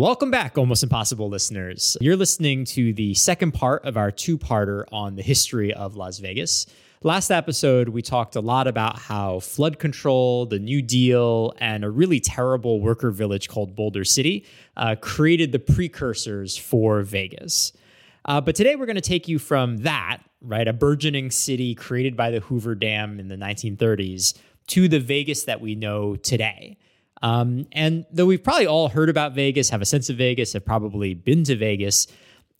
Welcome back, Almost Impossible listeners. You're listening to the second part of our two parter on the history of Las Vegas. Last episode, we talked a lot about how flood control, the New Deal, and a really terrible worker village called Boulder City uh, created the precursors for Vegas. Uh, but today, we're going to take you from that, right, a burgeoning city created by the Hoover Dam in the 1930s, to the Vegas that we know today. Um, and though we've probably all heard about Vegas, have a sense of Vegas, have probably been to Vegas,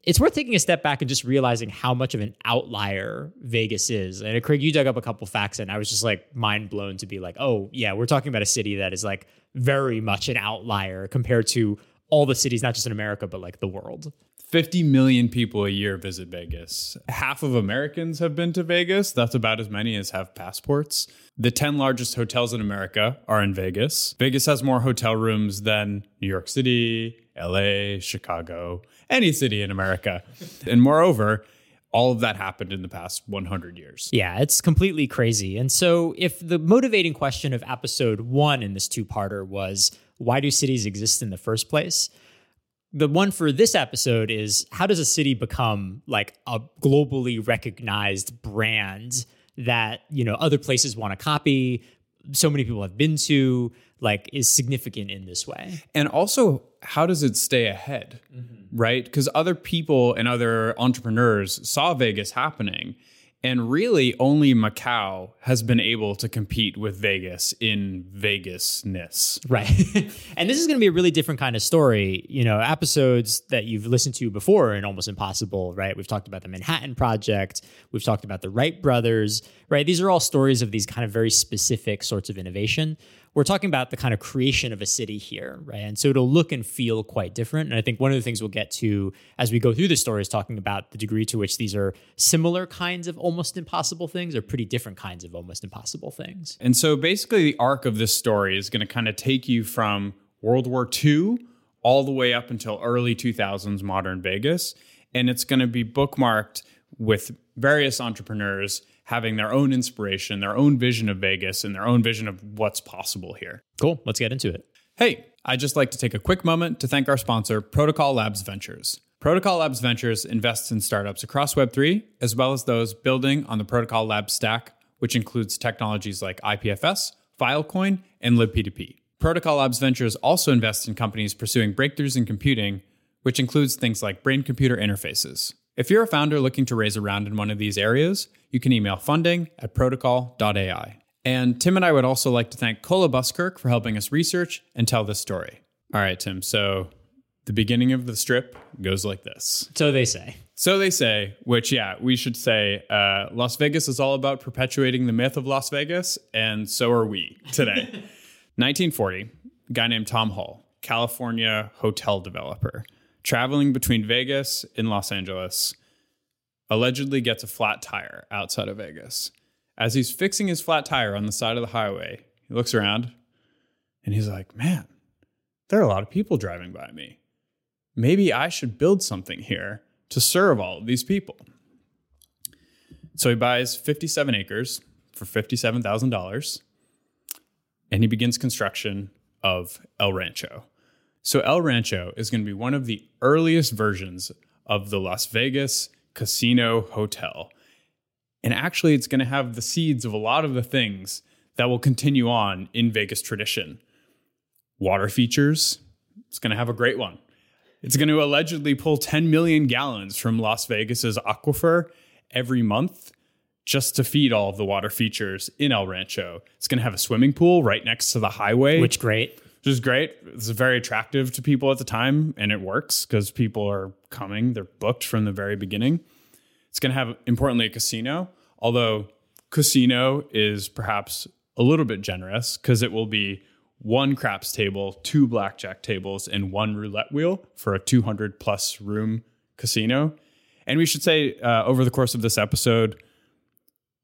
it's worth taking a step back and just realizing how much of an outlier Vegas is. And Craig, you dug up a couple facts, and I was just like mind blown to be like, oh, yeah, we're talking about a city that is like very much an outlier compared to all the cities, not just in America, but like the world. 50 million people a year visit Vegas. Half of Americans have been to Vegas. That's about as many as have passports. The 10 largest hotels in America are in Vegas. Vegas has more hotel rooms than New York City, LA, Chicago, any city in America. and moreover, all of that happened in the past 100 years. Yeah, it's completely crazy. And so, if the motivating question of episode one in this two parter was, why do cities exist in the first place? the one for this episode is how does a city become like a globally recognized brand that you know other places want to copy so many people have been to like is significant in this way and also how does it stay ahead mm-hmm. right because other people and other entrepreneurs saw vegas happening and really, only Macau has been able to compete with Vegas in Vegasness. Right. and this is going to be a really different kind of story. You know, episodes that you've listened to before in Almost Impossible, right? We've talked about the Manhattan Project, we've talked about the Wright brothers, right? These are all stories of these kind of very specific sorts of innovation we're talking about the kind of creation of a city here, right? And so it'll look and feel quite different. And I think one of the things we'll get to as we go through the story is talking about the degree to which these are similar kinds of almost impossible things or pretty different kinds of almost impossible things. And so basically, the arc of this story is going to kind of take you from World War II all the way up until early 2000s modern Vegas. And it's going to be bookmarked with various entrepreneurs having their own inspiration, their own vision of Vegas, and their own vision of what's possible here. Cool. Let's get into it. Hey, I'd just like to take a quick moment to thank our sponsor, Protocol Labs Ventures. Protocol Labs Ventures invests in startups across Web3, as well as those building on the Protocol Labs stack, which includes technologies like IPFS, Filecoin, and libp2p. Protocol Labs Ventures also invests in companies pursuing breakthroughs in computing, which includes things like brain computer interfaces. If you're a founder looking to raise a round in one of these areas, you can email funding at protocol.ai. And Tim and I would also like to thank Cola Buskirk for helping us research and tell this story. All right, Tim. So the beginning of the strip goes like this. So they say. So they say, which, yeah, we should say uh, Las Vegas is all about perpetuating the myth of Las Vegas, and so are we today. 1940, a guy named Tom Hull, California hotel developer, traveling between Vegas and Los Angeles, allegedly gets a flat tire outside of Vegas. As he's fixing his flat tire on the side of the highway, he looks around and he's like, man, there are a lot of people driving by me. Maybe I should build something here to serve all of these people. So he buys 57 acres for $57,000 and he begins construction of El Rancho. So El Rancho is going to be one of the earliest versions of the Las Vegas casino hotel. And actually, it's going to have the seeds of a lot of the things that will continue on in Vegas tradition. Water features, it's going to have a great one. It's going to allegedly pull 10 million gallons from Las Vegas's aquifer every month just to feed all of the water features in El Rancho. It's going to have a swimming pool right next to the highway. Which great which is great. It's very attractive to people at the time, and it works because people are coming. They're booked from the very beginning. It's going to have, importantly, a casino, although casino is perhaps a little bit generous because it will be one craps table, two blackjack tables, and one roulette wheel for a 200 plus room casino. And we should say, uh, over the course of this episode,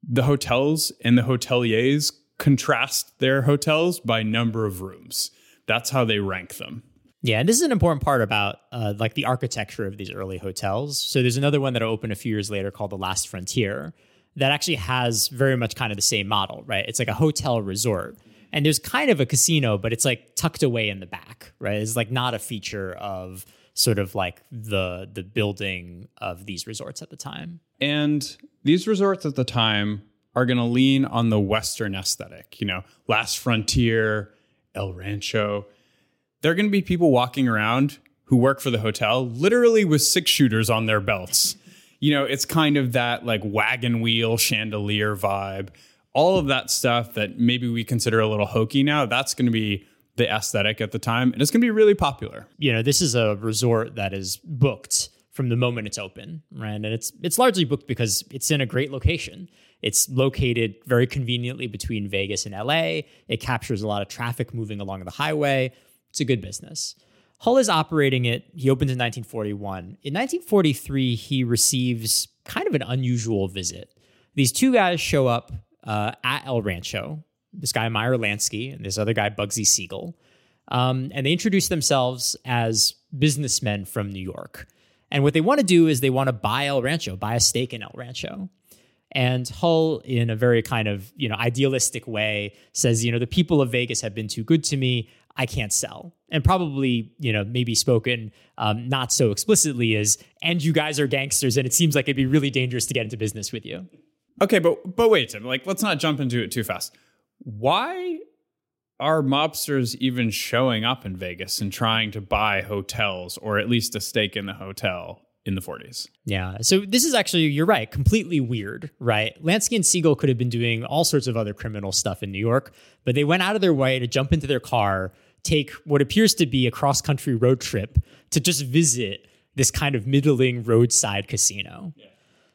the hotels and the hoteliers contrast their hotels by number of rooms. That's how they rank them. Yeah, and this is an important part about uh, like the architecture of these early hotels. So there's another one that opened a few years later called the Last Frontier that actually has very much kind of the same model, right? It's like a hotel resort, And there's kind of a casino, but it's like tucked away in the back, right? It's like not a feature of sort of like the the building of these resorts at the time. And these resorts at the time are going to lean on the Western aesthetic, you know, Last Frontier, El Rancho. There are going to be people walking around who work for the hotel literally with six shooters on their belts. You know, it's kind of that like wagon wheel chandelier vibe. All of that stuff that maybe we consider a little hokey now, that's going to be the aesthetic at the time. And it's going to be really popular. You know, this is a resort that is booked from the moment it's open, right? And it's it's largely booked because it's in a great location. It's located very conveniently between Vegas and LA. It captures a lot of traffic moving along the highway. It's a good business. Hull is operating it. He opens in 1941. In 1943, he receives kind of an unusual visit. These two guys show up uh, at El Rancho. This guy Meyer Lansky and this other guy Bugsy Siegel, um, and they introduce themselves as businessmen from New York. And what they want to do is they want to buy El Rancho, buy a stake in El Rancho. And Hull, in a very kind of you know idealistic way, says, you know, the people of Vegas have been too good to me. I can't sell. And probably, you know, maybe spoken um, not so explicitly as, and you guys are gangsters, and it seems like it'd be really dangerous to get into business with you. Okay, but but wait, Tim. Like, let's not jump into it too fast. Why are mobsters even showing up in Vegas and trying to buy hotels or at least a stake in the hotel in the 40s? Yeah. So this is actually, you're right, completely weird, right? Lansky and Siegel could have been doing all sorts of other criminal stuff in New York, but they went out of their way to jump into their car, take what appears to be a cross country road trip to just visit this kind of middling roadside casino. Yeah.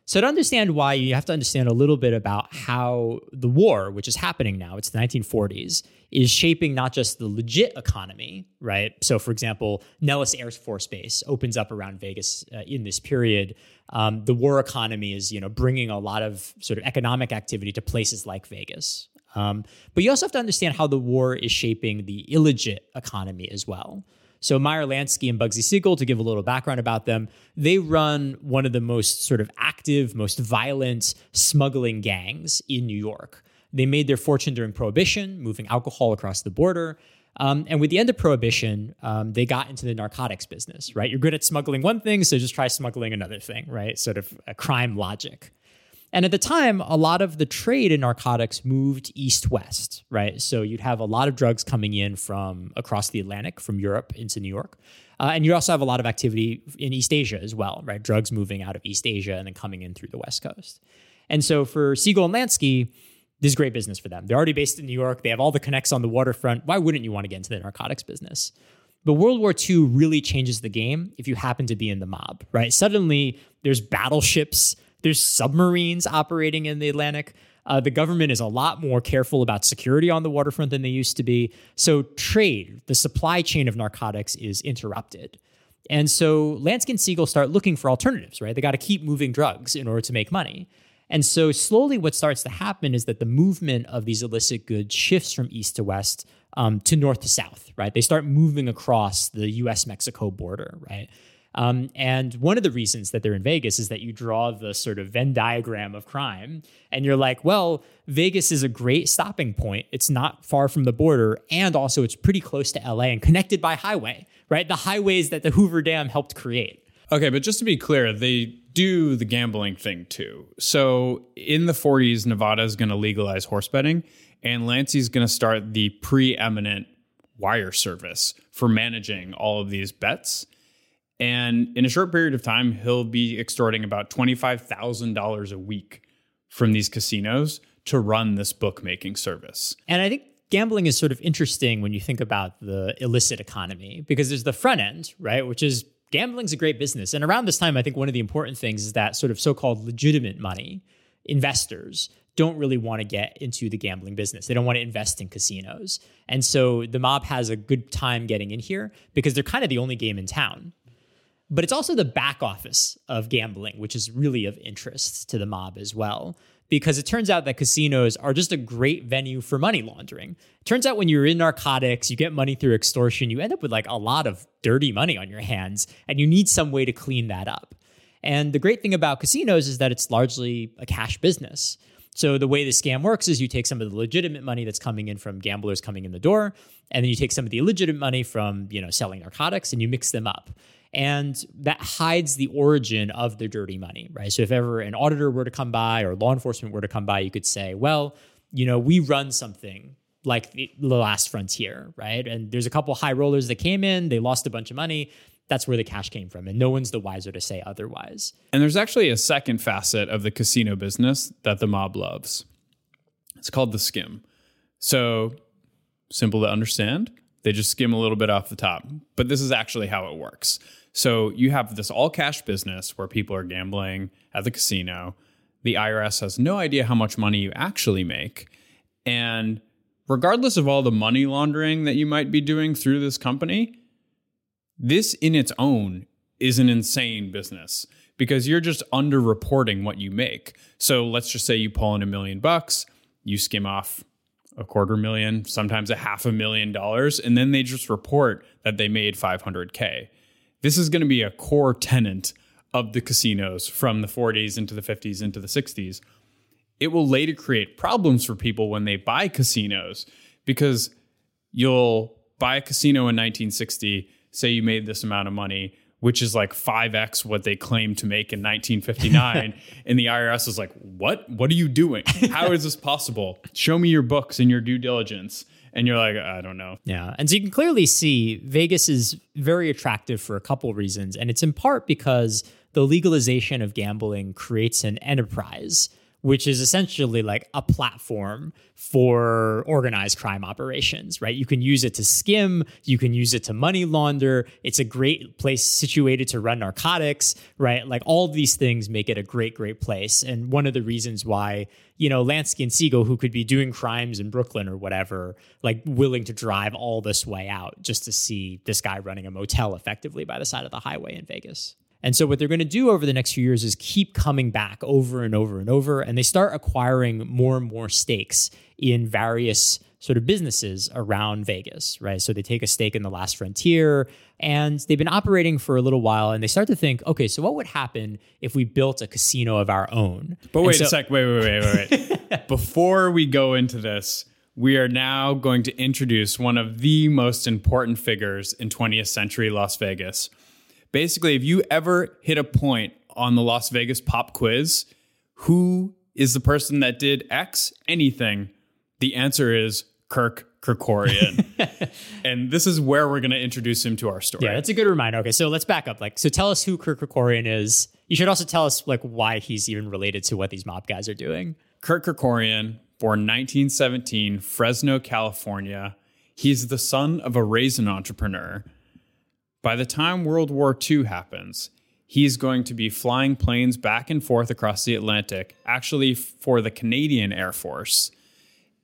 So, to understand why, you have to understand a little bit about how the war, which is happening now, it's the 1940s, is shaping not just the legit economy, right? So, for example, Nellis Air Force Base opens up around Vegas uh, in this period. Um, the war economy is, you know, bringing a lot of sort of economic activity to places like Vegas. Um, but you also have to understand how the war is shaping the illegit economy as well. So Meyer Lansky and Bugsy Siegel, to give a little background about them, they run one of the most sort of active, most violent smuggling gangs in New York. They made their fortune during Prohibition, moving alcohol across the border. Um, and with the end of Prohibition, um, they got into the narcotics business, right? You're good at smuggling one thing, so just try smuggling another thing, right? Sort of a crime logic. And at the time, a lot of the trade in narcotics moved east west, right? So you'd have a lot of drugs coming in from across the Atlantic, from Europe into New York. Uh, and you also have a lot of activity in East Asia as well, right? Drugs moving out of East Asia and then coming in through the West Coast. And so for Siegel and Lansky, this is great business for them. They're already based in New York. They have all the connects on the waterfront. Why wouldn't you want to get into the narcotics business? But World War II really changes the game if you happen to be in the mob, right? Suddenly there's battleships there's submarines operating in the Atlantic. Uh, the government is a lot more careful about security on the waterfront than they used to be. So, trade, the supply chain of narcotics is interrupted. And so, Lansky and Siegel start looking for alternatives, right? They got to keep moving drugs in order to make money. And so, slowly, what starts to happen is that the movement of these illicit goods shifts from east to west um, to north to south, right? They start moving across the US Mexico border, right? Um, and one of the reasons that they're in Vegas is that you draw the sort of Venn diagram of crime, and you're like, well, Vegas is a great stopping point. It's not far from the border, and also it's pretty close to LA and connected by highway, right? The highways that the Hoover Dam helped create. Okay, but just to be clear, they do the gambling thing too. So in the 40s, Nevada is going to legalize horse betting, and Lansky's going to start the preeminent wire service for managing all of these bets. And in a short period of time, he'll be extorting about $25,000 a week from these casinos to run this bookmaking service. And I think gambling is sort of interesting when you think about the illicit economy because there's the front end, right? Which is gambling's a great business. And around this time, I think one of the important things is that sort of so called legitimate money, investors, don't really want to get into the gambling business. They don't want to invest in casinos. And so the mob has a good time getting in here because they're kind of the only game in town. But it's also the back office of gambling, which is really of interest to the mob as well. Because it turns out that casinos are just a great venue for money laundering. It turns out when you're in narcotics, you get money through extortion, you end up with like a lot of dirty money on your hands, and you need some way to clean that up. And the great thing about casinos is that it's largely a cash business. So the way the scam works is you take some of the legitimate money that's coming in from gamblers coming in the door, and then you take some of the illegitimate money from, you know, selling narcotics and you mix them up. And that hides the origin of the dirty money, right? So if ever an auditor were to come by or law enforcement were to come by, you could say, well, you know, we run something like the, last frontier, right? And there's a couple high rollers that came in, they lost a bunch of money. That's where the cash came from. And no one's the wiser to say otherwise. And there's actually a second facet of the casino business that the mob loves. It's called the skim. So simple to understand. They just skim a little bit off the top. But this is actually how it works. So you have this all cash business where people are gambling at the casino. The IRS has no idea how much money you actually make. And regardless of all the money laundering that you might be doing through this company, this in its own is an insane business because you're just underreporting what you make. So let's just say you pull in a million bucks, you skim off a quarter million, sometimes a half a million dollars, and then they just report that they made 500K. This is going to be a core tenant of the casinos from the 40s into the 50s into the 60s. It will later create problems for people when they buy casinos because you'll buy a casino in 1960, say you made this amount of money, which is like 5x what they claimed to make in 1959 and the IRS is like, "What? What are you doing? How is this possible? Show me your books and your due diligence." And you're like, I don't know. Yeah. And so you can clearly see Vegas is very attractive for a couple reasons. And it's in part because the legalization of gambling creates an enterprise which is essentially like a platform for organized crime operations, right? You can use it to skim, you can use it to money launder. It's a great place situated to run narcotics, right? Like all these things make it a great, great place. And one of the reasons why, you know, Lansky and Siegel, who could be doing crimes in Brooklyn or whatever, like willing to drive all this way out just to see this guy running a motel effectively by the side of the highway in Vegas. And so what they're going to do over the next few years is keep coming back over and over and over. And they start acquiring more and more stakes in various sort of businesses around Vegas, right? So they take a stake in the last frontier and they've been operating for a little while and they start to think, okay, so what would happen if we built a casino of our own? But wait so- a sec, wait, wait, wait, wait, wait. Before we go into this, we are now going to introduce one of the most important figures in 20th century Las Vegas basically, if you ever hit a point on the Las Vegas pop quiz, who is the person that did X anything? The answer is Kirk Kerkorian. and this is where we're going to introduce him to our story. Yeah, that's a good reminder. Okay, so let's back up. Like, so tell us who Kirk Kerkorian is. You should also tell us like why he's even related to what these mob guys are doing. Kirk Kerkorian, born 1917, Fresno, California. He's the son of a raisin entrepreneur by the time World War II happens, he's going to be flying planes back and forth across the Atlantic, actually for the Canadian Air Force.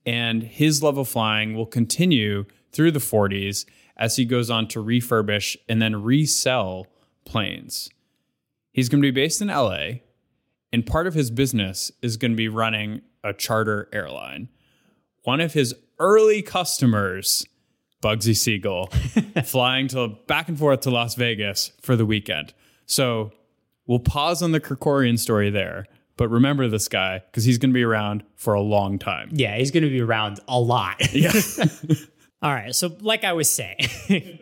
And his love of flying will continue through the 40s as he goes on to refurbish and then resell planes. He's going to be based in LA, and part of his business is going to be running a charter airline. One of his early customers Bugsy Siegel flying to back and forth to Las Vegas for the weekend. So we'll pause on the Kerkorian story there. But remember this guy because he's going to be around for a long time. Yeah, he's going to be around a lot. Yeah. All right. So, like I was saying,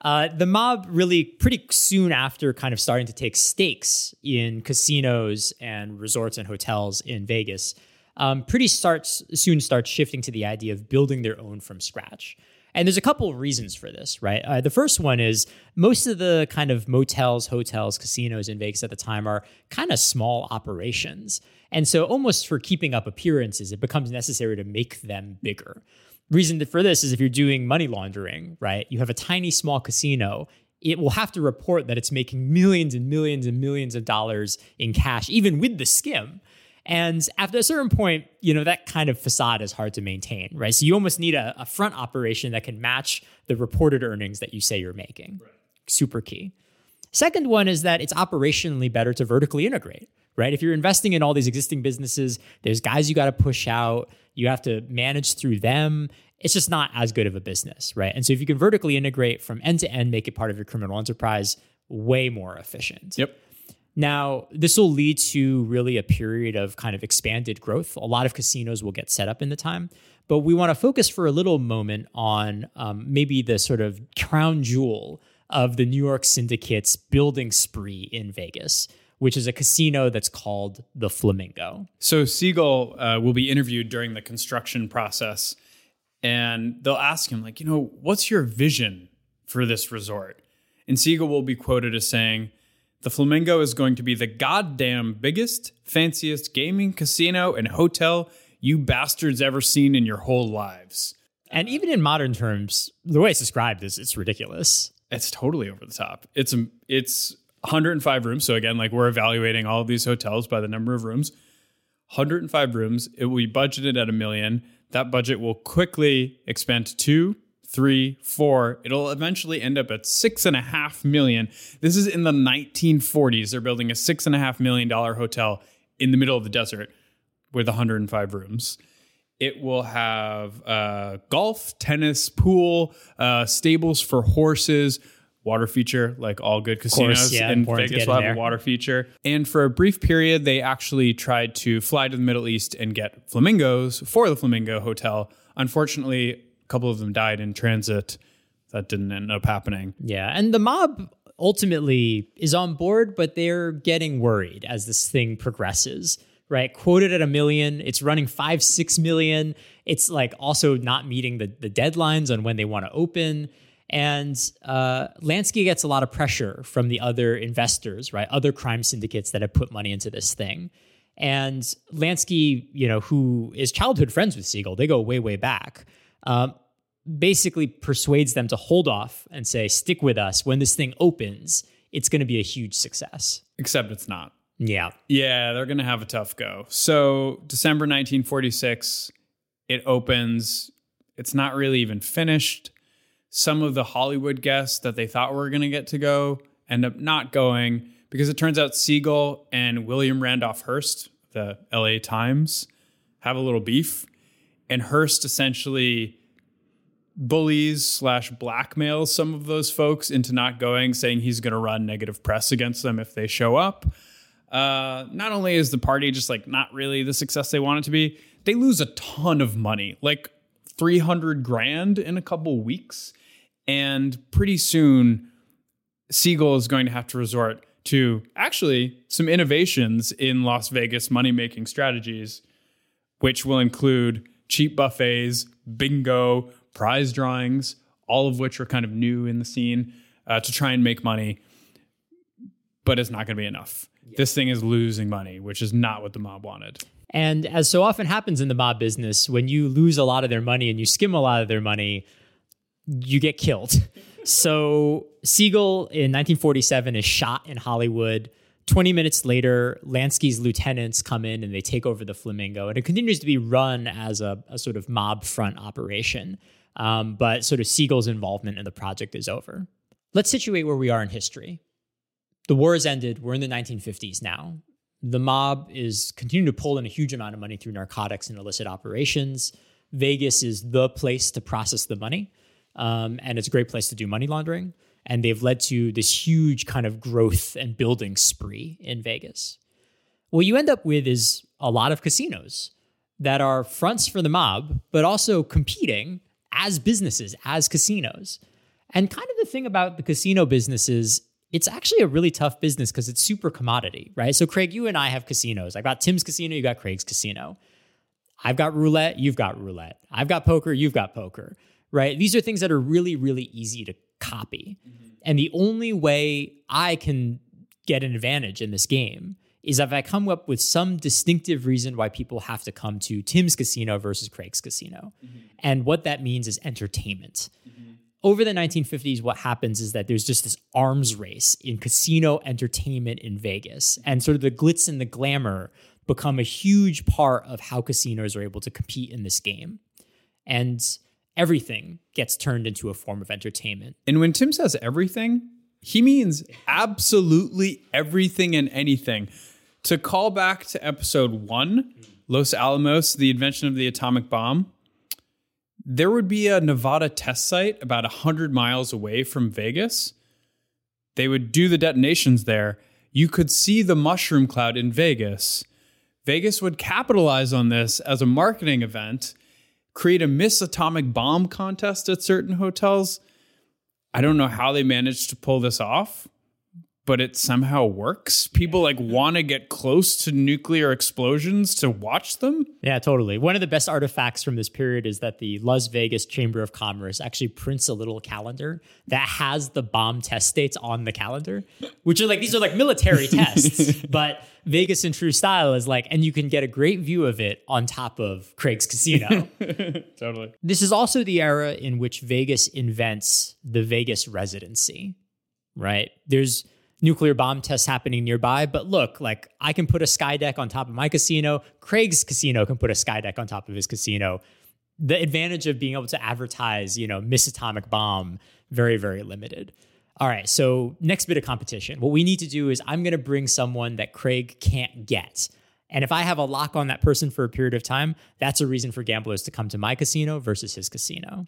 uh, the mob really pretty soon after kind of starting to take stakes in casinos and resorts and hotels in Vegas, um, pretty starts soon starts shifting to the idea of building their own from scratch. And there's a couple of reasons for this, right? Uh, the first one is most of the kind of motels, hotels, casinos in Vegas at the time are kind of small operations. And so, almost for keeping up appearances, it becomes necessary to make them bigger. Reason for this is if you're doing money laundering, right? You have a tiny, small casino. It will have to report that it's making millions and millions and millions of dollars in cash, even with the skim. And after a certain point, you know, that kind of facade is hard to maintain, right? So you almost need a, a front operation that can match the reported earnings that you say you're making. Right. Super key. Second one is that it's operationally better to vertically integrate, right? If you're investing in all these existing businesses, there's guys you got to push out, you have to manage through them. It's just not as good of a business, right? And so if you can vertically integrate from end to end, make it part of your criminal enterprise, way more efficient. Yep. Now, this will lead to really a period of kind of expanded growth. A lot of casinos will get set up in the time, but we want to focus for a little moment on um, maybe the sort of crown jewel of the New York Syndicate's building spree in Vegas, which is a casino that's called the Flamingo. So Siegel uh, will be interviewed during the construction process, and they'll ask him, like, you know, what's your vision for this resort? And Siegel will be quoted as saying, the Flamingo is going to be the goddamn biggest, fanciest gaming casino and hotel you bastards ever seen in your whole lives. And even in modern terms, the way it's described is it's ridiculous. It's totally over the top. It's um, it's 105 rooms. So again, like we're evaluating all of these hotels by the number of rooms. 105 rooms. It will be budgeted at a million. That budget will quickly expand to two, three, four. It'll eventually end up at six and a half million. This is in the 1940s. They're building a six and a half million dollar hotel in the middle of the desert with 105 rooms. It will have uh, golf, tennis, pool, uh, stables for horses, water feature, like all good casinos course, yeah, in Vegas will have a water feature. And for a brief period, they actually tried to fly to the Middle East and get flamingos for the Flamingo Hotel. Unfortunately, a couple of them died in transit. That didn't end up happening. Yeah. And the mob ultimately is on board, but they're getting worried as this thing progresses, right? Quoted at a million, it's running five, six million. It's like also not meeting the, the deadlines on when they want to open. And uh, Lansky gets a lot of pressure from the other investors, right? Other crime syndicates that have put money into this thing. And Lansky, you know, who is childhood friends with Siegel, they go way, way back. Um, basically persuades them to hold off and say, stick with us. When this thing opens, it's going to be a huge success. Except it's not. Yeah. Yeah, they're going to have a tough go. So, December 1946, it opens. It's not really even finished. Some of the Hollywood guests that they thought were going to get to go end up not going because it turns out Siegel and William Randolph Hearst, the LA Times, have a little beef. And Hearst essentially bullies slash blackmails some of those folks into not going, saying he's going to run negative press against them if they show up. Uh, not only is the party just like not really the success they want it to be, they lose a ton of money, like 300 grand in a couple weeks. And pretty soon, Siegel is going to have to resort to actually some innovations in Las Vegas money making strategies, which will include cheap buffets, bingo, prize drawings, all of which are kind of new in the scene uh, to try and make money. But it's not going to be enough. This thing is losing money, which is not what the mob wanted. And as so often happens in the mob business, when you lose a lot of their money and you skim a lot of their money, you get killed. so Siegel in 1947 is shot in Hollywood. 20 minutes later, Lansky's lieutenants come in and they take over the Flamingo, and it continues to be run as a, a sort of mob front operation. Um, but sort of Siegel's involvement in the project is over. Let's situate where we are in history. The war has ended. We're in the 1950s now. The mob is continuing to pull in a huge amount of money through narcotics and illicit operations. Vegas is the place to process the money, um, and it's a great place to do money laundering. And they've led to this huge kind of growth and building spree in Vegas. What you end up with is a lot of casinos that are fronts for the mob, but also competing as businesses, as casinos. And kind of the thing about the casino business is it's actually a really tough business because it's super commodity, right? So, Craig, you and I have casinos. I've got Tim's casino, you got Craig's casino. I've got roulette, you've got roulette. I've got poker, you've got poker, right? These are things that are really, really easy to copy. Mm-hmm. And the only way I can get an advantage in this game is if I come up with some distinctive reason why people have to come to Tim's casino versus Craig's casino. Mm-hmm. And what that means is entertainment. Mm-hmm. Over the 1950s, what happens is that there's just this arms race in casino entertainment in Vegas. And sort of the glitz and the glamour become a huge part of how casinos are able to compete in this game. And everything gets turned into a form of entertainment. And when Tim says everything, he means absolutely everything and anything. To call back to episode one, Los Alamos, the invention of the atomic bomb, there would be a Nevada test site about 100 miles away from Vegas. They would do the detonations there. you could see the mushroom cloud in Vegas. Vegas would capitalize on this as a marketing event, create a Miss Atomic Bomb contest at certain hotels. I don't know how they managed to pull this off, but it somehow works. People like want to get close to nuclear explosions to watch them. Yeah, totally. One of the best artifacts from this period is that the Las Vegas Chamber of Commerce actually prints a little calendar that has the bomb test dates on the calendar, which are like these are like military tests, but Vegas in true style is like, and you can get a great view of it on top of Craig's casino. totally. This is also the era in which Vegas invents the Vegas residency, right? There's nuclear bomb tests happening nearby. But look, like I can put a sky deck on top of my casino. Craig's casino can put a sky deck on top of his casino. The advantage of being able to advertise, you know, Miss Atomic Bomb, very, very limited. All right, so next bit of competition. What we need to do is I'm going to bring someone that Craig can't get. And if I have a lock on that person for a period of time, that's a reason for gamblers to come to my casino versus his casino.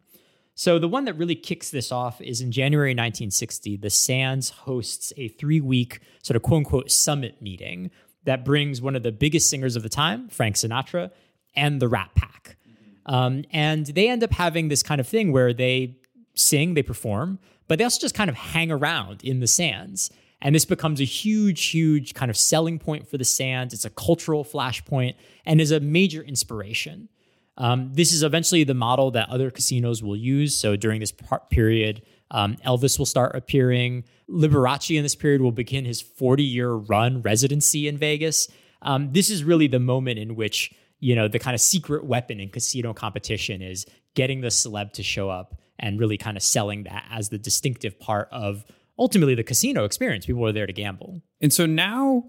So the one that really kicks this off is in January 1960, the Sands hosts a three week sort of quote unquote summit meeting that brings one of the biggest singers of the time, Frank Sinatra, and the Rat Pack. Um, and they end up having this kind of thing where they sing, they perform, but they also just kind of hang around in the Sands. And this becomes a huge, huge kind of selling point for the Sands. It's a cultural flashpoint and is a major inspiration. Um, this is eventually the model that other casinos will use. So during this period, um, Elvis will start appearing. Liberace in this period will begin his 40 year run residency in Vegas. Um, this is really the moment in which you know the kind of secret weapon in casino competition is getting the celeb to show up and really kind of selling that as the distinctive part of ultimately the casino experience. People are there to gamble. And so now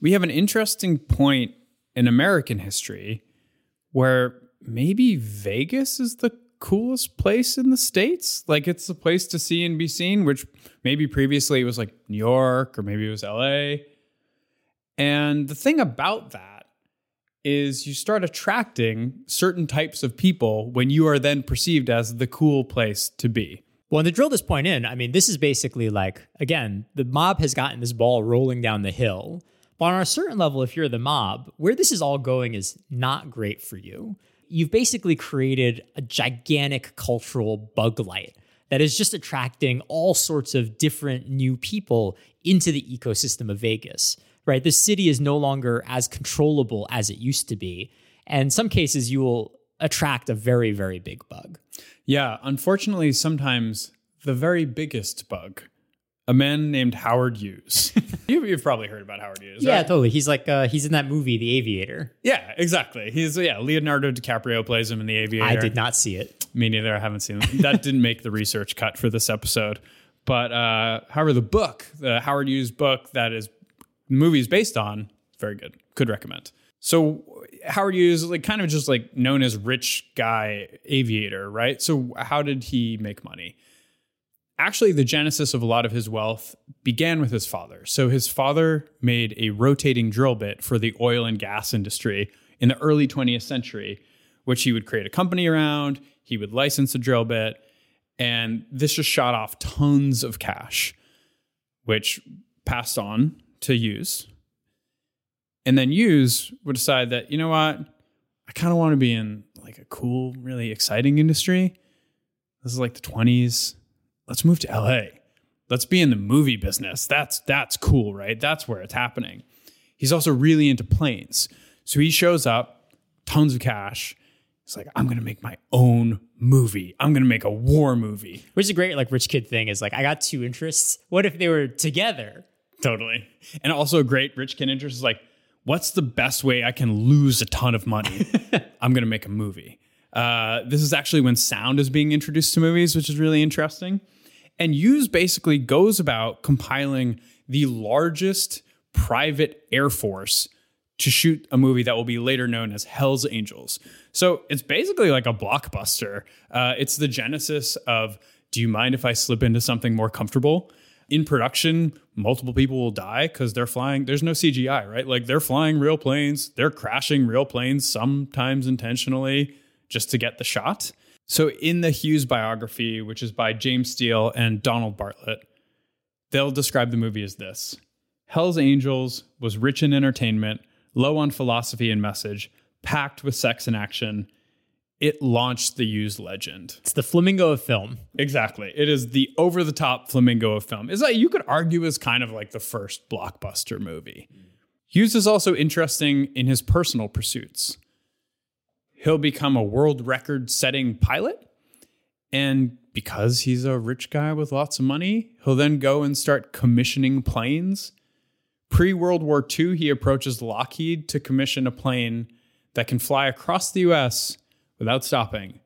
we have an interesting point in American history where maybe Vegas is the coolest place in the states. Like it's the place to see and be seen, which maybe previously it was like New York or maybe it was LA. And the thing about that is you start attracting certain types of people when you are then perceived as the cool place to be. Well, and to drill this point in, I mean, this is basically like, again, the mob has gotten this ball rolling down the hill. But on a certain level, if you're the mob, where this is all going is not great for you you've basically created a gigantic cultural bug light that is just attracting all sorts of different new people into the ecosystem of Vegas, right? The city is no longer as controllable as it used to be. And in some cases, you will attract a very, very big bug. Yeah. Unfortunately, sometimes the very biggest bug a man named Howard Hughes. you, have probably heard about Howard Hughes. Yeah, right? totally. He's like uh, he's in that movie, The Aviator. Yeah, exactly. He's yeah. Leonardo DiCaprio plays him in The Aviator. I did not see it. Me neither. I haven't seen it. That didn't make the research cut for this episode. But uh, however, the book, the Howard Hughes book that is the movie is based on, very good. Could recommend. So Howard Hughes, like kind of just like known as rich guy aviator, right? So how did he make money? Actually the genesis of a lot of his wealth began with his father. So his father made a rotating drill bit for the oil and gas industry in the early 20th century, which he would create a company around, he would license a drill bit, and this just shot off tons of cash, which passed on to Hughes. And then Hughes would decide that, you know what, I kind of want to be in like a cool, really exciting industry. This is like the 20s let's move to LA. Let's be in the movie business. That's that's cool, right? That's where it's happening. He's also really into planes. So he shows up, tons of cash. He's like, I'm gonna make my own movie. I'm gonna make a war movie. Which is a great like rich kid thing is like I got two interests. What if they were together? Totally. And also a great rich kid interest is like, what's the best way I can lose a ton of money? I'm gonna make a movie. Uh, this is actually when sound is being introduced to movies, which is really interesting. And Hughes basically goes about compiling the largest private air force to shoot a movie that will be later known as Hell's Angels. So it's basically like a blockbuster. Uh, it's the genesis of do you mind if I slip into something more comfortable? In production, multiple people will die because they're flying. There's no CGI, right? Like they're flying real planes, they're crashing real planes, sometimes intentionally just to get the shot. So, in the Hughes biography, which is by James Steele and Donald Barlett, they'll describe the movie as this Hell's Angels was rich in entertainment, low on philosophy and message, packed with sex and action. It launched the Hughes legend. It's the flamingo of film. Exactly. It is the over the top flamingo of film. Is like you could argue is kind of like the first blockbuster movie. Hughes is also interesting in his personal pursuits. He'll become a world record setting pilot. And because he's a rich guy with lots of money, he'll then go and start commissioning planes. Pre World War II, he approaches Lockheed to commission a plane that can fly across the US without stopping.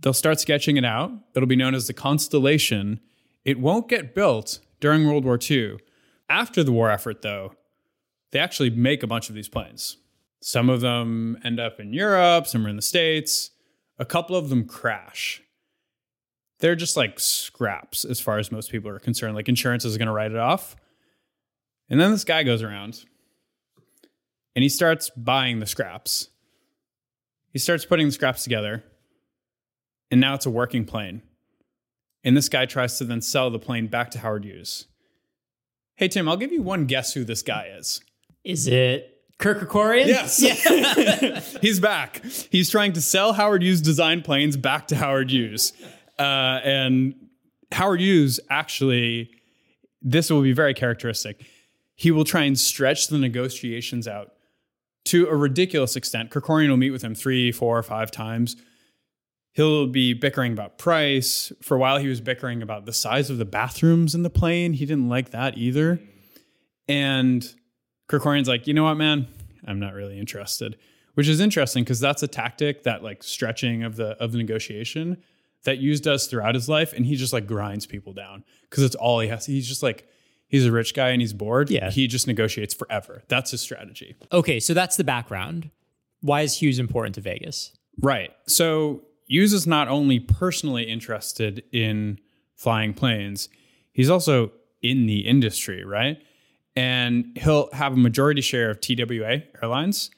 They'll start sketching it out. It'll be known as the Constellation. It won't get built during World War II. After the war effort, though, they actually make a bunch of these planes. Some of them end up in Europe, some are in the States. A couple of them crash. They're just like scraps as far as most people are concerned. Like insurance is going to write it off. And then this guy goes around and he starts buying the scraps. He starts putting the scraps together. And now it's a working plane. And this guy tries to then sell the plane back to Howard Hughes. Hey, Tim, I'll give you one guess who this guy is. Is it Kirk Kerkorian? Yes. Yeah. He's back. He's trying to sell Howard Hughes design planes back to Howard Hughes. Uh, and Howard Hughes actually, this will be very characteristic. He will try and stretch the negotiations out to a ridiculous extent. Kerkorian will meet with him three, four, five times. He'll be bickering about price. For a while, he was bickering about the size of the bathrooms in the plane. He didn't like that either. And Kerkorian's like, you know what, man? I'm not really interested. Which is interesting because that's a tactic that like stretching of the of the negotiation that Hughes uses throughout his life, and he just like grinds people down because it's all he has. He's just like he's a rich guy and he's bored. Yeah. He just negotiates forever. That's his strategy. Okay, so that's the background. Why is Hughes important to Vegas? Right. So Hughes is not only personally interested in flying planes, he's also in the industry, right? And he'll have a majority share of TWA Airlines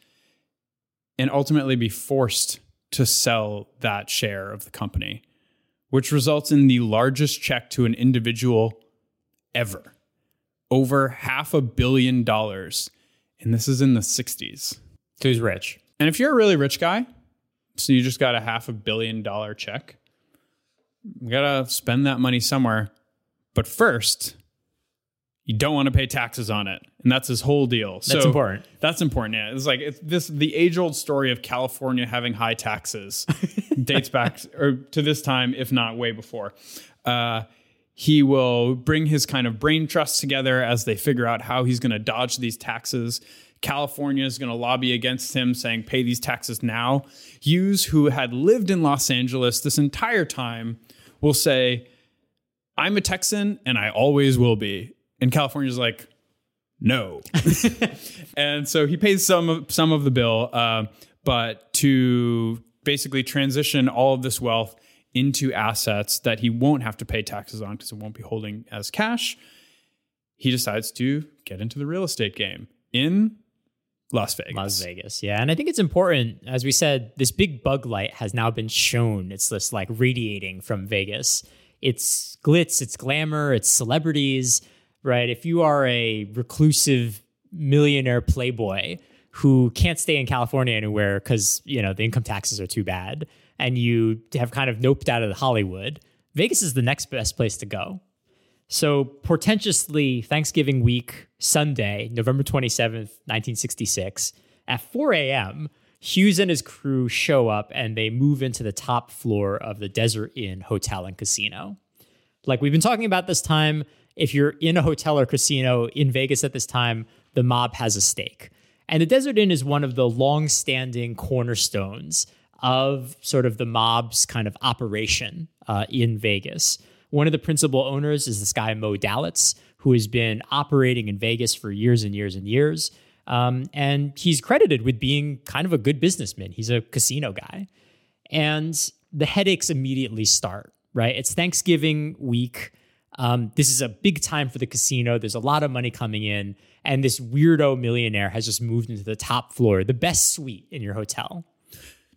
and ultimately be forced to sell that share of the company, which results in the largest check to an individual ever over half a billion dollars. And this is in the 60s. So he's rich. And if you're a really rich guy, so you just got a half a billion dollar check, you gotta spend that money somewhere. But first, you don't want to pay taxes on it, and that's his whole deal. so That's important. That's important. Yeah, it's like it's this the age old story of California having high taxes dates back or to this time, if not way before. Uh, he will bring his kind of brain trust together as they figure out how he's going to dodge these taxes. California is going to lobby against him, saying, pay these taxes now. Hughes, who had lived in Los Angeles this entire time, will say, I'm a Texan and I always will be. And California's like, no. and so he pays some of, some of the bill, uh, but to basically transition all of this wealth into assets that he won't have to pay taxes on because it won't be holding as cash, he decides to get into the real estate game in Las Vegas. Las Vegas, yeah. And I think it's important, as we said, this big bug light has now been shown. It's this like radiating from Vegas. It's glitz, it's glamour, it's celebrities, right? If you are a reclusive millionaire playboy who can't stay in California anywhere because, you know, the income taxes are too bad and you have kind of noped out of Hollywood, Vegas is the next best place to go. So, portentously, Thanksgiving week, Sunday, November 27th, 1966, at 4 a.m., Hughes and his crew show up and they move into the top floor of the Desert Inn Hotel and Casino. Like we've been talking about this time, if you're in a hotel or casino in Vegas at this time, the mob has a stake. And the Desert Inn is one of the long standing cornerstones of sort of the mob's kind of operation uh, in Vegas. One of the principal owners is this guy, Moe Dalitz, who has been operating in Vegas for years and years and years. Um, and he's credited with being kind of a good businessman. He's a casino guy. And the headaches immediately start, right? It's Thanksgiving week. Um, this is a big time for the casino. There's a lot of money coming in. And this weirdo millionaire has just moved into the top floor, the best suite in your hotel.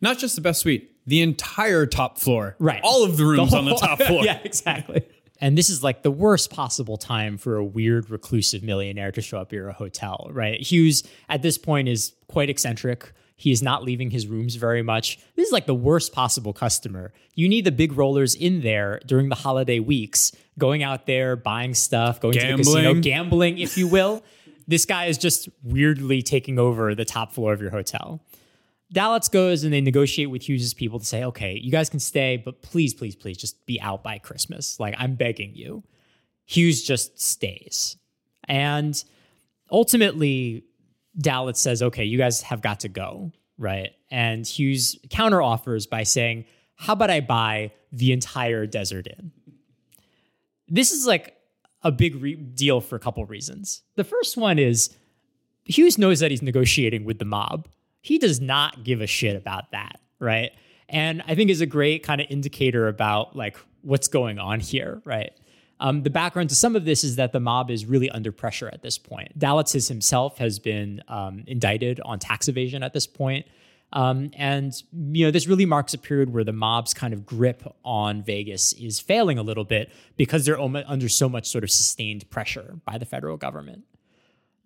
Not just the best suite, the entire top floor. Right. All of the rooms The on the top floor. yeah, exactly. And this is like the worst possible time for a weird, reclusive millionaire to show up at your hotel, right? Hughes at this point is quite eccentric. He is not leaving his rooms very much. This is like the worst possible customer. You need the big rollers in there during the holiday weeks, going out there, buying stuff, going to the casino, Gambling. gambling, if you will. this guy is just weirdly taking over the top floor of your hotel. Dalitz goes and they negotiate with Hughes's people to say, okay, you guys can stay, but please, please, please just be out by Christmas. Like, I'm begging you. Hughes just stays. And ultimately, Dalitz says, okay, you guys have got to go, right? And Hughes counteroffers by saying, how about I buy the entire Desert Inn? This is like a big re- deal for a couple reasons. The first one is Hughes knows that he's negotiating with the mob. He does not give a shit about that, right? And I think is a great kind of indicator about like what's going on here, right? Um, the background to some of this is that the mob is really under pressure at this point. Dalitzis himself has been um, indicted on tax evasion at this point. Um, and you know this really marks a period where the mob's kind of grip on Vegas is failing a little bit because they're under so much sort of sustained pressure by the federal government.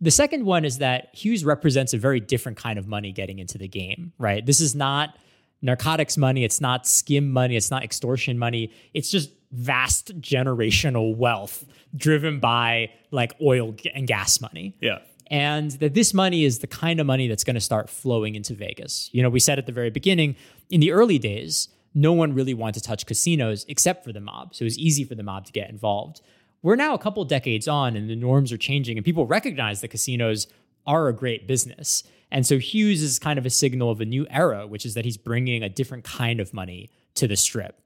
The second one is that Hughes represents a very different kind of money getting into the game, right? This is not narcotics money, it's not skim money, it's not extortion money. It's just vast generational wealth driven by like oil and gas money Yeah. and that this money is the kind of money that's going to start flowing into Vegas. You know, we said at the very beginning, in the early days, no one really wanted to touch casinos except for the mob. So it was easy for the mob to get involved. We're now a couple decades on and the norms are changing and people recognize that casinos are a great business. And so Hughes is kind of a signal of a new era, which is that he's bringing a different kind of money to the strip.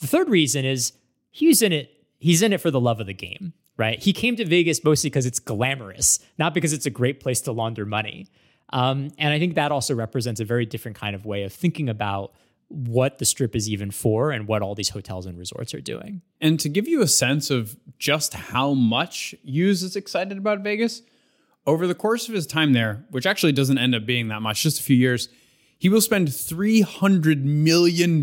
The third reason is Hughes in it, he's in it for the love of the game, right? He came to Vegas mostly because it's glamorous, not because it's a great place to launder money. Um, and I think that also represents a very different kind of way of thinking about what the strip is even for and what all these hotels and resorts are doing. And to give you a sense of just how much Hughes is excited about Vegas, over the course of his time there, which actually doesn't end up being that much, just a few years, he will spend $300 million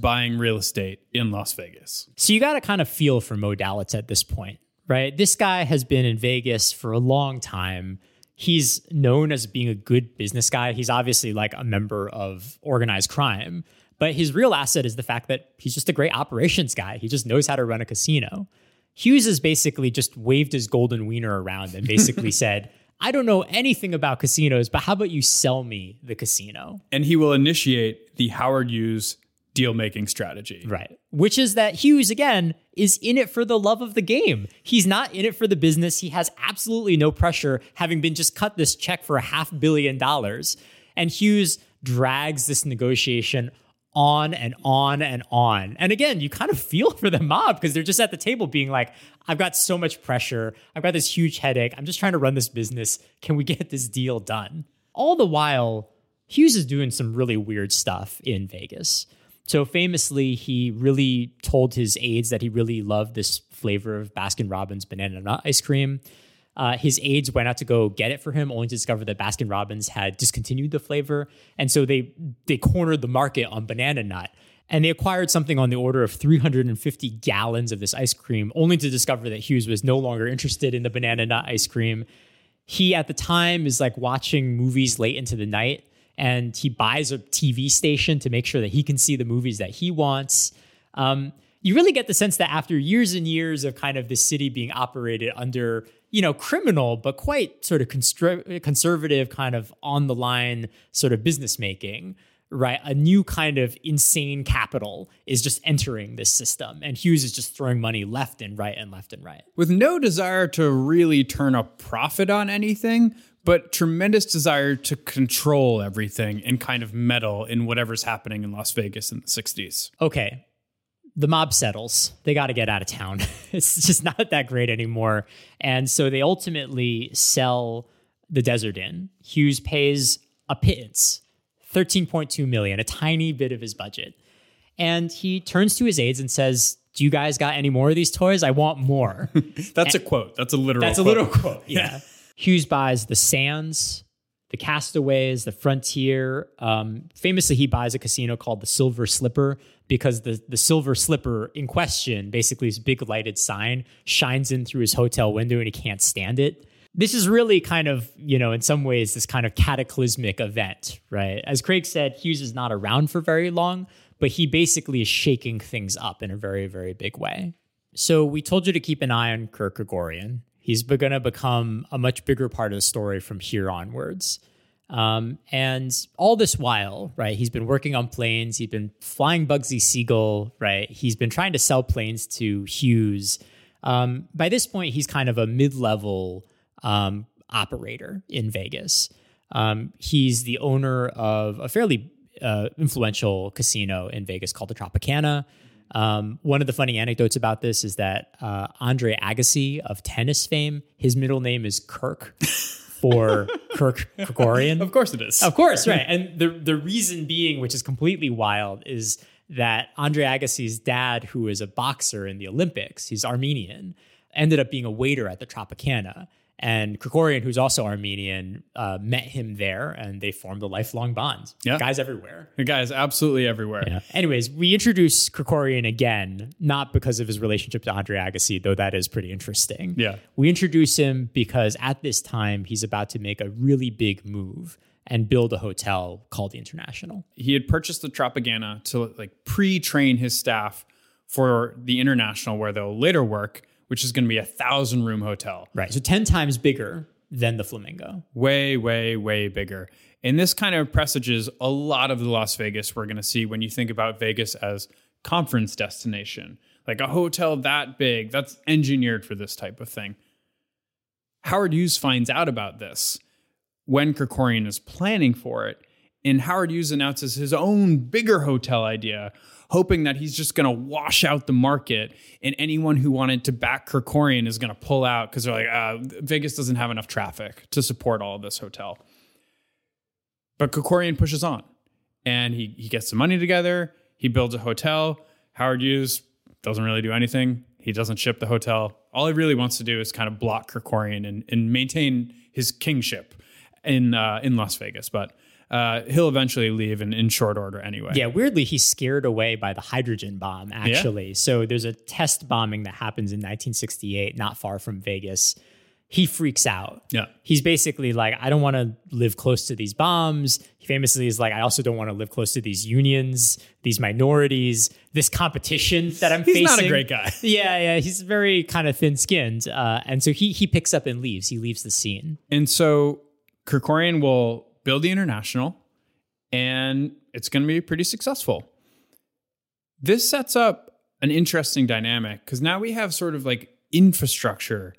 buying real estate in Las Vegas. So you got to kind of feel for Moe Dalitz at this point, right? This guy has been in Vegas for a long time. He's known as being a good business guy. He's obviously like a member of organized crime, but his real asset is the fact that he's just a great operations guy. He just knows how to run a casino. Hughes has basically just waved his golden wiener around and basically said, I don't know anything about casinos, but how about you sell me the casino? And he will initiate the Howard Hughes deal making strategy. Right. Which is that Hughes, again, is in it for the love of the game. He's not in it for the business. He has absolutely no pressure, having been just cut this check for a half billion dollars. And Hughes drags this negotiation on and on and on. And again, you kind of feel for the mob because they're just at the table being like, I've got so much pressure. I've got this huge headache. I'm just trying to run this business. Can we get this deal done? All the while, Hughes is doing some really weird stuff in Vegas. So famously, he really told his aides that he really loved this flavor of Baskin Robbins banana nut ice cream. Uh, his aides went out to go get it for him, only to discover that Baskin Robbins had discontinued the flavor, and so they they cornered the market on banana nut, and they acquired something on the order of 350 gallons of this ice cream, only to discover that Hughes was no longer interested in the banana nut ice cream. He at the time is like watching movies late into the night, and he buys a TV station to make sure that he can see the movies that he wants. Um, you really get the sense that after years and years of kind of the city being operated under you know, criminal, but quite sort of constr- conservative, kind of on the line sort of business making, right? A new kind of insane capital is just entering this system. And Hughes is just throwing money left and right and left and right. With no desire to really turn a profit on anything, but tremendous desire to control everything and kind of meddle in whatever's happening in Las Vegas in the 60s. Okay. The mob settles. They got to get out of town. it's just not that great anymore. And so they ultimately sell the Desert Inn. Hughes pays a pittance, 13.2 million, a tiny bit of his budget. And he turns to his aides and says, Do you guys got any more of these toys? I want more. That's a quote. That's a literal That's a quote. little quote. Yeah. Hughes buys the Sands, the Castaways, the Frontier. Um, famously, he buys a casino called the Silver Slipper because the, the Silver Slipper in question, basically his big lighted sign, shines in through his hotel window and he can't stand it. This is really kind of, you know, in some ways, this kind of cataclysmic event, right? As Craig said, Hughes is not around for very long, but he basically is shaking things up in a very, very big way. So we told you to keep an eye on Kirk Kerkorian. He's going to become a much bigger part of the story from here onwards. Um, and all this while, right, he's been working on planes. He's been flying Bugsy Siegel, right? He's been trying to sell planes to Hughes. Um, by this point, he's kind of a mid level um, operator in Vegas. Um, he's the owner of a fairly uh, influential casino in Vegas called the Tropicana. Um, one of the funny anecdotes about this is that uh, Andre Agassi of tennis fame, his middle name is Kirk. for Kirk Kerkorian. Of course it is. Of course, right. And the the reason being, which is completely wild, is that Andre Agassi's dad, who is a boxer in the Olympics, he's Armenian, ended up being a waiter at the Tropicana. And Kerkorian, who's also Armenian, uh, met him there and they formed a lifelong bond. Yeah. Guys everywhere. The guys absolutely everywhere. Yeah. Anyways, we introduce Kerkorian again, not because of his relationship to Andre Agassi, though that is pretty interesting. Yeah. We introduce him because at this time he's about to make a really big move and build a hotel called the International. He had purchased the Tropicana to like pre-train his staff for the International where they'll later work which is going to be a thousand room hotel. Right. So 10 times bigger than the Flamingo. Way, way, way bigger. And this kind of presages a lot of the Las Vegas we're going to see when you think about Vegas as conference destination. Like a hotel that big, that's engineered for this type of thing. Howard Hughes finds out about this when Kerkorian is planning for it. And Howard Hughes announces his own bigger hotel idea hoping that he's just going to wash out the market and anyone who wanted to back Kerkorian is going to pull out because they're like, uh, Vegas doesn't have enough traffic to support all of this hotel. But Kerkorian pushes on and he, he gets some money together. He builds a hotel. Howard Hughes doesn't really do anything. He doesn't ship the hotel. All he really wants to do is kind of block Kerkorian and, and maintain his kingship in uh, in Las Vegas. But uh, he'll eventually leave in, in short order anyway. Yeah, weirdly, he's scared away by the hydrogen bomb, actually. Yeah. So there's a test bombing that happens in 1968, not far from Vegas. He freaks out. Yeah. He's basically like, I don't want to live close to these bombs. He famously is like, I also don't want to live close to these unions, these minorities, this competition that I'm he's facing. He's not a great guy. yeah, yeah. He's very kind of thin skinned. Uh, and so he he picks up and leaves. He leaves the scene. And so Kerkorian will build the international, and it's going to be pretty successful. This sets up an interesting dynamic because now we have sort of like infrastructure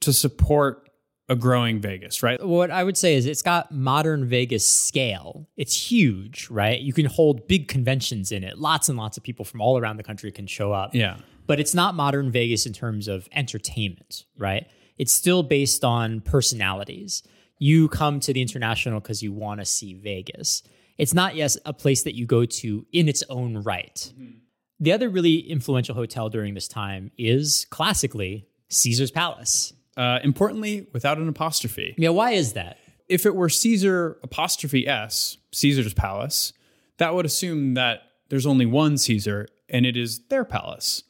to support a growing Vegas, right? What I would say is it's got modern Vegas scale. It's huge, right? You can hold big conventions in it. Lots and lots of people from all around the country can show up. Yeah. But it's not modern Vegas in terms of entertainment, right? It's still based on personalities you come to the international because you want to see Vegas. It's not yes a place that you go to in its own right. Mm-hmm. The other really influential hotel during this time is classically Caesar's Palace. Uh, importantly, without an apostrophe. Yeah, why is that? If it were Caesar apostrophe S, Caesar's Palace, that would assume that there's only one Caesar and it is their palace.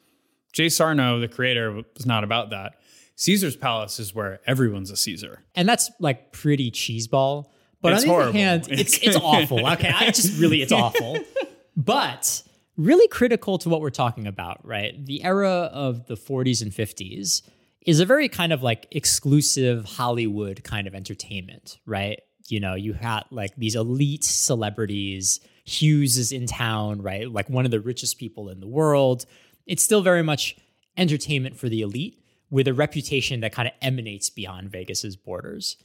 Jay Sarno, the creator, was not about that. Caesar's Palace is where everyone's a Caesar. And that's like pretty cheeseball. But it's on the horrible. other hand, it's it's awful. Okay, I just really it's awful. But really critical to what we're talking about, right? The era of the 40s and 50s is a very kind of like exclusive Hollywood kind of entertainment, right? You know, you had like these elite celebrities. Hughes is in town, right? Like one of the richest people in the world. It's still very much entertainment for the elite with a reputation that kind of emanates beyond Vegas's borders.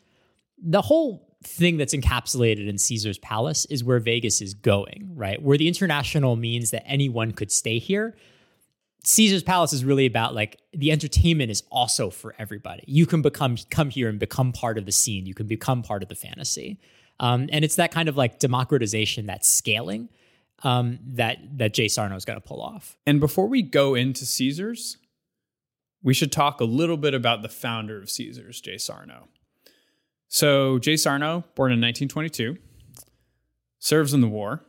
The whole thing that's encapsulated in Caesar's Palace is where Vegas is going, right? Where the international means that anyone could stay here. Caesar's Palace is really about like the entertainment is also for everybody. You can become come here and become part of the scene. You can become part of the fantasy, um, and it's that kind of like democratization, that scaling um, that that Jay Sarno is going to pull off. And before we go into Caesars, we should talk a little bit about the founder of Caesars, Jay Sarno. So Jay Sarno, born in 1922, serves in the war.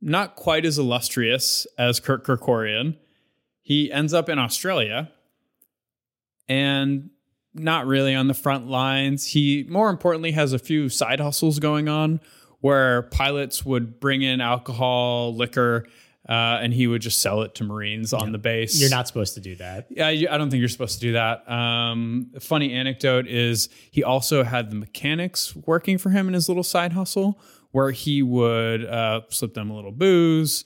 Not quite as illustrious as Kirk Kerkorian. He ends up in Australia and not really on the front lines. He, more importantly, has a few side hustles going on where pilots would bring in alcohol, liquor, uh, and he would just sell it to Marines on the base. You're not supposed to do that. Yeah, I I don't think you're supposed to do that. Um, funny anecdote is he also had the mechanics working for him in his little side hustle, where he would uh, slip them a little booze,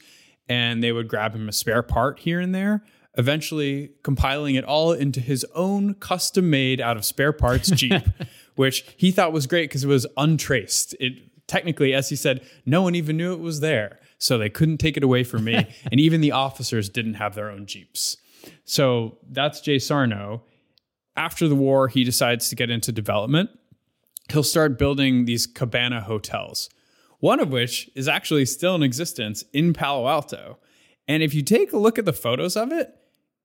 and they would grab him a spare part here and there. Eventually, compiling it all into his own custom-made out of spare parts Jeep, which he thought was great because it was untraced. It technically, as he said, no one even knew it was there, so they couldn't take it away from me, and even the officers didn't have their own Jeeps. So that's Jay Sarno. After the war, he decides to get into development. He'll start building these cabana hotels, one of which is actually still in existence in Palo Alto. And if you take a look at the photos of it,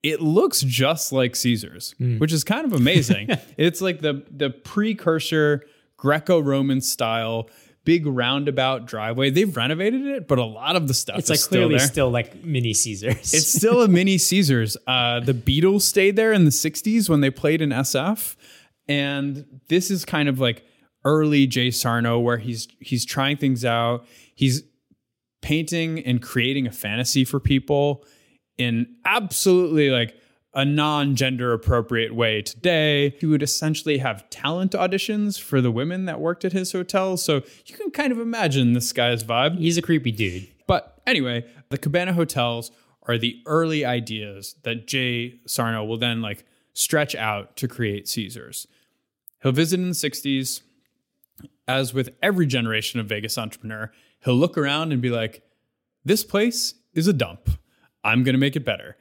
it looks just like Caesar's, hmm. which is kind of amazing. it's like the the precursor Greco-Roman style big roundabout driveway. They've renovated it, but a lot of the stuff It's is like still clearly there. still like mini Caesars. It's still a mini Caesars. Uh, the Beatles stayed there in the 60s when they played in SF. And this is kind of like early Jay Sarno where he's he's trying things out. He's painting and creating a fantasy for people in absolutely like a non-gender appropriate way today. He would essentially have talent auditions for the women that worked at his hotel. So you can kind of imagine this guy's vibe. He's a creepy dude. But anyway, the Cabana hotels are the early ideas that Jay Sarno will then like stretch out to create Caesars. He'll visit in the 60s. As with every generation of Vegas entrepreneur, he'll look around and be like, this place is a dump. I'm going to make it better.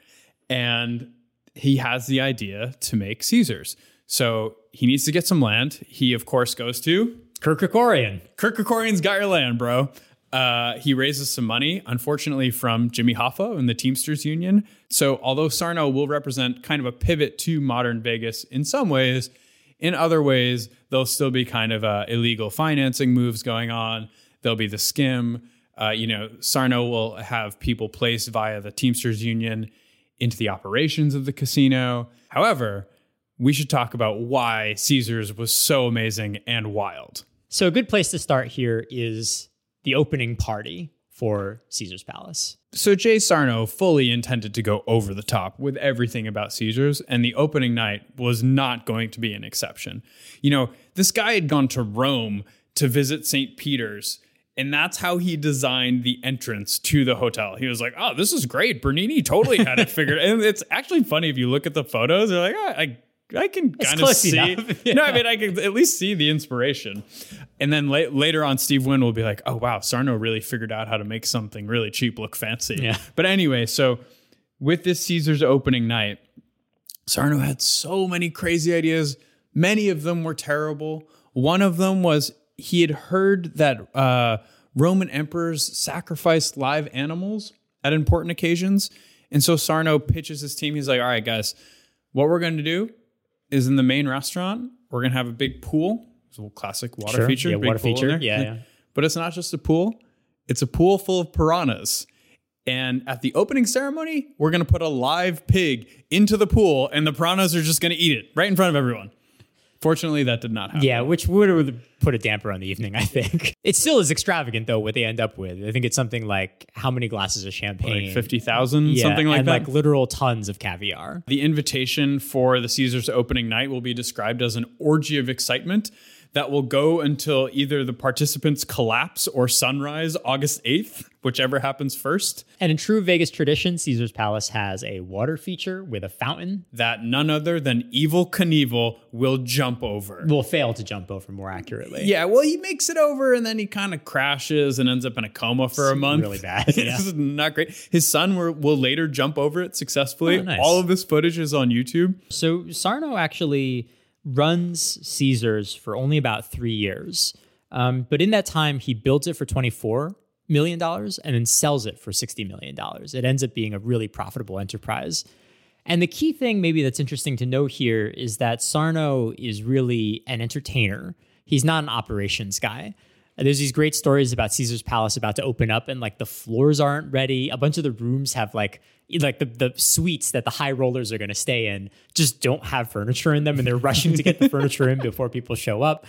And he has the idea to make Caesars. So he needs to get some land. He, of course, goes to Kirk Kerkorian. Kirk Kerkorian's got your land, bro. Uh, he raises some money, unfortunately, from Jimmy Hoffa and the Teamsters Union. So, although Sarno will represent kind of a pivot to modern Vegas in some ways, in other ways, there'll still be kind of uh, illegal financing moves going on. There'll be the skim. Uh, you know, Sarno will have people placed via the Teamsters Union into the operations of the casino. However, we should talk about why Caesars was so amazing and wild. So a good place to start here is the opening party for Caesar's Palace. So Jay Sarno fully intended to go over the top with everything about Caesars, and the opening night was not going to be an exception. You know, this guy had gone to Rome to visit St. Peter's, and that's how he designed the entrance to the hotel. He was like, "Oh, this is great. Bernini totally had it figured." and it's actually funny if you look at the photos. They're like, oh, "I, I can kind of see." enough. No, I mean, I can at least see the inspiration. And then la- later on, Steve Wynn will be like, "Oh wow, Sarno really figured out how to make something really cheap look fancy." Yeah. But anyway, so with this Caesar's opening night, Sarno had so many crazy ideas. Many of them were terrible. One of them was he had heard that uh, Roman emperors sacrificed live animals at important occasions. And so Sarno pitches his team. He's like, all right, guys, what we're going to do is in the main restaurant, we're going to have a big pool. It's a little classic water Sure. feature. Yeah, big water feature. Yeah, yeah. But it's not just a pool, it's a pool full of piranhas. And at the opening ceremony, we're going to put a live pig into the pool, and the piranhas are just going to eat it right in front of everyone. Fortunately, that did not happen. Yeah, which would have put a damper on the evening, I think. It still is extravagant, though, what they end up with. I think it's something like how many glasses of champagne? Like 50,000, Yeah, something like and that. like literal tons of caviar. the invitation for the Caesars opening night will be described as an orgy of excitement that will go until either the participants collapse or sunrise August 8th, whichever happens first. And in true Vegas tradition, Caesar's Palace has a water feature with a fountain. That none other than Evel Knievel will jump over. Will fail to jump over more accurately. Yeah, well, he makes it over and then he kind of crashes and ends up in a coma for a month. really bad, yeah. this is not great. His son will, will later jump over it successfully. Oh, nice. All of this footage is on YouTube. So Sarno actually runs Caesars for only about three years. Um, but in that time, he builds it for $24 million and then sells it for $60 million. It ends up being a really profitable enterprise. And the key thing, maybe that's interesting to note here, is that Sarno is really an entertainer. He's not an operations guy. There's these great stories about Caesar's Palace about to open up, and like the floors aren't ready. A bunch of the rooms have like like the, the suites that the high rollers are going to stay in just don't have furniture in them, and they're rushing to get the furniture in before people show up.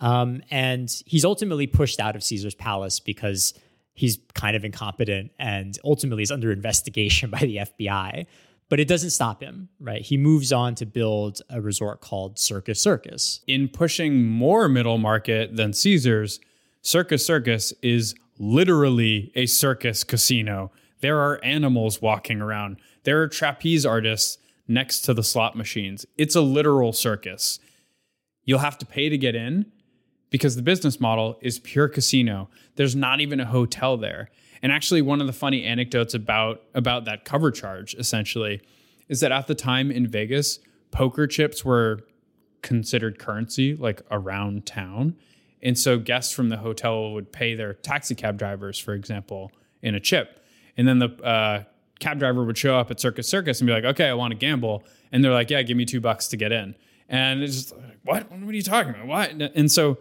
Um, and he's ultimately pushed out of Caesar's Palace because he's kind of incompetent and ultimately is under investigation by the FBI. But it doesn't stop him, right? He moves on to build a resort called Circus Circus. In pushing more middle market than Caesars, Circus Circus is literally a circus casino. There are animals walking around. There are trapeze artists next to the slot machines. It's a literal circus. You'll have to pay to get in, because the business model is pure casino. There's not even a hotel there. And actually one of the funny anecdotes about about that cover charge essentially is that at the time in Vegas, poker chips were considered currency like around town. And so guests from the hotel would pay their taxi cab drivers, for example, in a chip. And then the uh, cab driver would show up at Circus Circus and be like, okay, I want to gamble. And they're like, yeah, give me two bucks to get in. And it's just like, what? What are you talking about? What? And so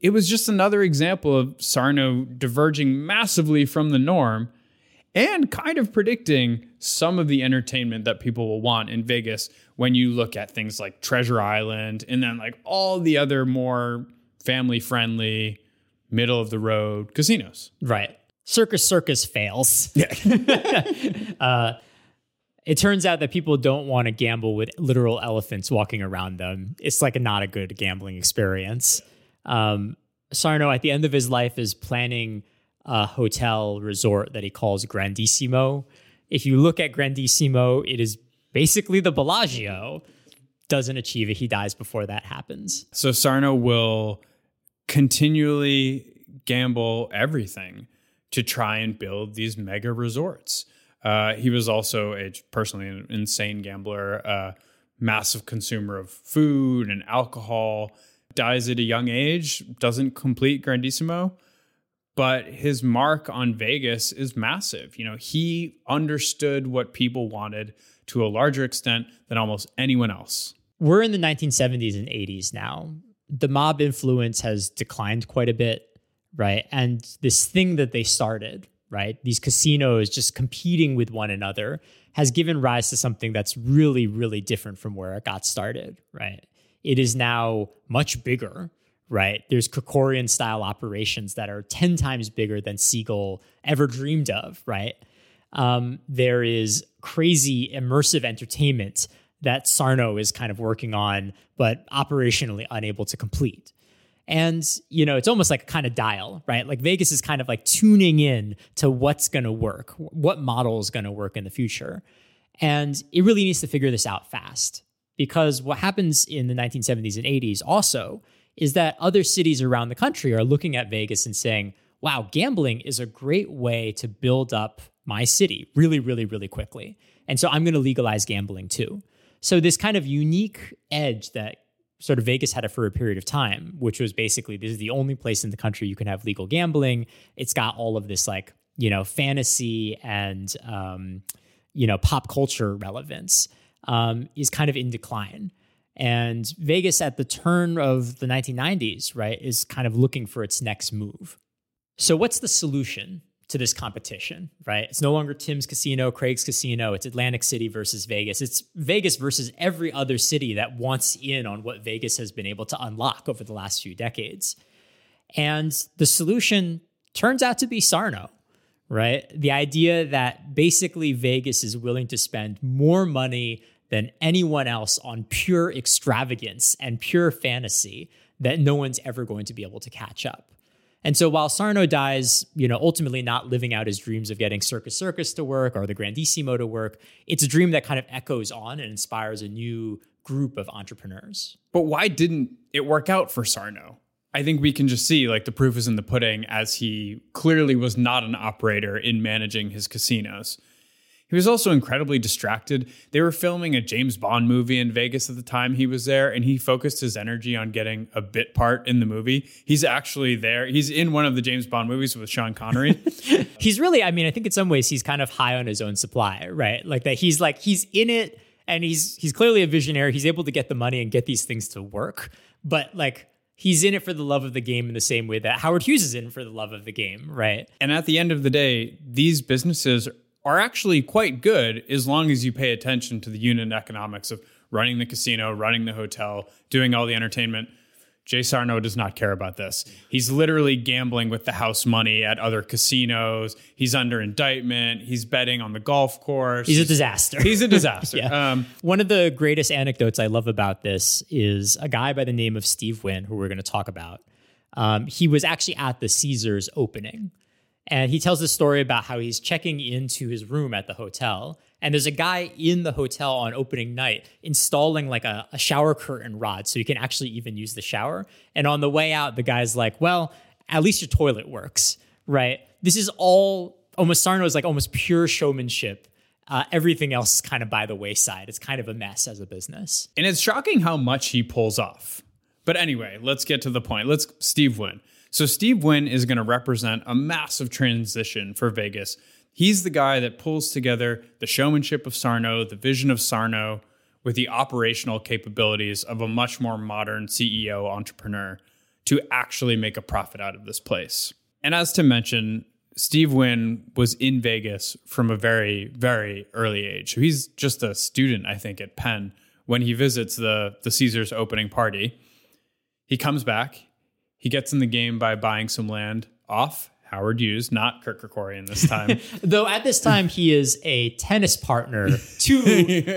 it was just another example of Sarno diverging massively from the norm and kind of predicting some of the entertainment that people will want in Vegas when you look at things like Treasure Island and then like all the other more family friendly, middle of the road casinos. Right. Circus Circus fails. Yeah. uh, it turns out that people don't want to gamble with literal elephants walking around them. It's like a, not a good gambling experience. Um, Sarno, at the end of his life, is planning a hotel resort that he calls Grandissimo. If you look at Grandissimo, it is basically the Bellagio. Doesn't achieve it. He dies before that happens. So Sarno will continually gamble everything to try and build these mega resorts. Uh, he was also a personally an insane gambler, a massive consumer of food and alcohol dies at a young age, doesn't complete Grandissimo, but his mark on Vegas is massive. You know, he understood what people wanted to a larger extent than almost anyone else. We're in the 1970s and 80s now. The mob influence has declined quite a bit, right? And this thing that they started, right? These casinos just competing with one another has given rise to something that's really, really different from where it got started, right? it is now much bigger, right? There's Kerkorian style operations that are 10 times bigger than Siegel ever dreamed of, right? Um, there is crazy immersive entertainment that Sarno is kind of working on, but operationally unable to complete. And, you know, it's almost like a kind of dial, right? Like Vegas is kind of like tuning in to what's going to work, what model is going to work in the future. And it really needs to figure this out fast because what happens in the 1970s and 80s also is that other cities around the country are looking at Vegas and saying, wow, gambling is a great way to build up my city really, really, really quickly. And so I'm going to legalize gambling too. So, this kind of unique edge that sort of Vegas had it for a period of time, which was basically this is the only place in the country you can have legal gambling. It's got all of this like, you know, fantasy and, um, you know, pop culture relevance um, is kind of in decline. And Vegas at the turn of the 1990s, right, is kind of looking for its next move. So, what's the solution to this competition, right? It's no longer Tim's Casino, Craig's Casino. It's Atlantic City versus Vegas. It's Vegas versus every other city that wants in on what Vegas has been able to unlock over the last few decades. And the solution turns out to be Sarno, right? The idea that basically Vegas is willing to spend more money than anyone else on pure extravagance and pure fantasy that no one's ever going to be able to catch up. And so while Sarno dies, you know, ultimately not living out his dreams of getting Circus Circus to work or the Grandissimo to work, it's a dream that kind of echoes on and inspires a new group of entrepreneurs. But why didn't it work out for Sarno? I think we can just see like the proof is in the pudding as he clearly was not an operator in managing his casinos. He was also incredibly distracted. They were filming a James Bond movie in Vegas at the time he was there, and he focused his energy on getting a bit part in the movie. He's actually there. He's in one of the James Bond movies with Sean Connery. he's really, I mean, I think in some ways he's kind of high on his own supply, right? Like that he's like, he's in it and he's he's clearly a visionary. He's able to get the money and get these things to work. But like he's in it for the love of the game in the same way that Howard Hughes is in for the love of the game, right? And at the end of the day, these businesses are actually quite good as long as you pay attention to the unit economics of running the casino, running the hotel, doing all the entertainment. Jay Sarno does not care about this. He's literally gambling with the house money at other casinos. He's under indictment. He's betting on the golf course. He's a disaster. He's a disaster. yeah. um, One of the greatest anecdotes I love about this is a guy by the name of Steve Wynn, who we're going to talk about. Um, he was actually at the Caesars opening. And he tells this story about how he's checking into his room at the hotel and there's a guy in the hotel on opening night installing like a, a, shower curtain rod so you can actually even use the shower. And on the way out, the guy's like, well, at least your toilet works, right? This is all almost Sarno is like almost pure showmanship. Uh, everything else is kind of by the wayside. It's kind of a mess as a business. And it's shocking how much he pulls off. But anyway, let's get to the point. Let's Steve Wynn. So Steve Wynn is going to represent a massive transition for Vegas He's the guy that pulls together the showmanship of Sarno, the vision of Sarno, with the operational capabilities of a much more modern CEO entrepreneur to actually make a profit out of this place. And as to mention, Steve Wynn was in Vegas from a very, very early age. So he's just a student, I think, at Penn when he visits the, the Caesars opening party. He comes back, he gets in the game by buying some land off Howard Hughes, not Kirk Kerkorian this time. Though at this time he is a tennis partner to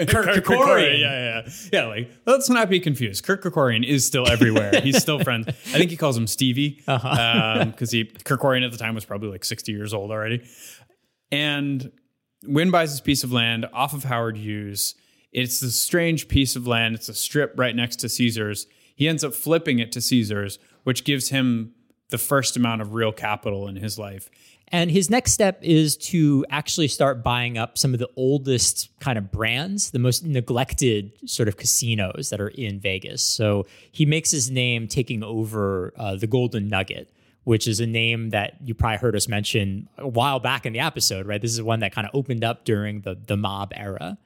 Kirk, Kerkorian. Yeah, yeah, yeah. Like let's not be confused. Kirk Kerkorian is still everywhere. He's still friends. I think he calls him Stevie because uh-huh. um, he Kerkorian at the time was probably like sixty years old already. And Wynn buys this piece of land off of Howard Hughes. It's a strange piece of land. It's a strip right next to Caesars. He ends up flipping it to Caesars, which gives him the first amount of real capital in his life. And his next step is to actually start buying up some of the oldest kind of brands, the most neglected sort of casinos that are in Vegas. So he makes his name taking over uh, the Golden Nugget, which is a name that you probably heard us mention a while back in the episode, right? This is one that kind of opened up during the, the mob era.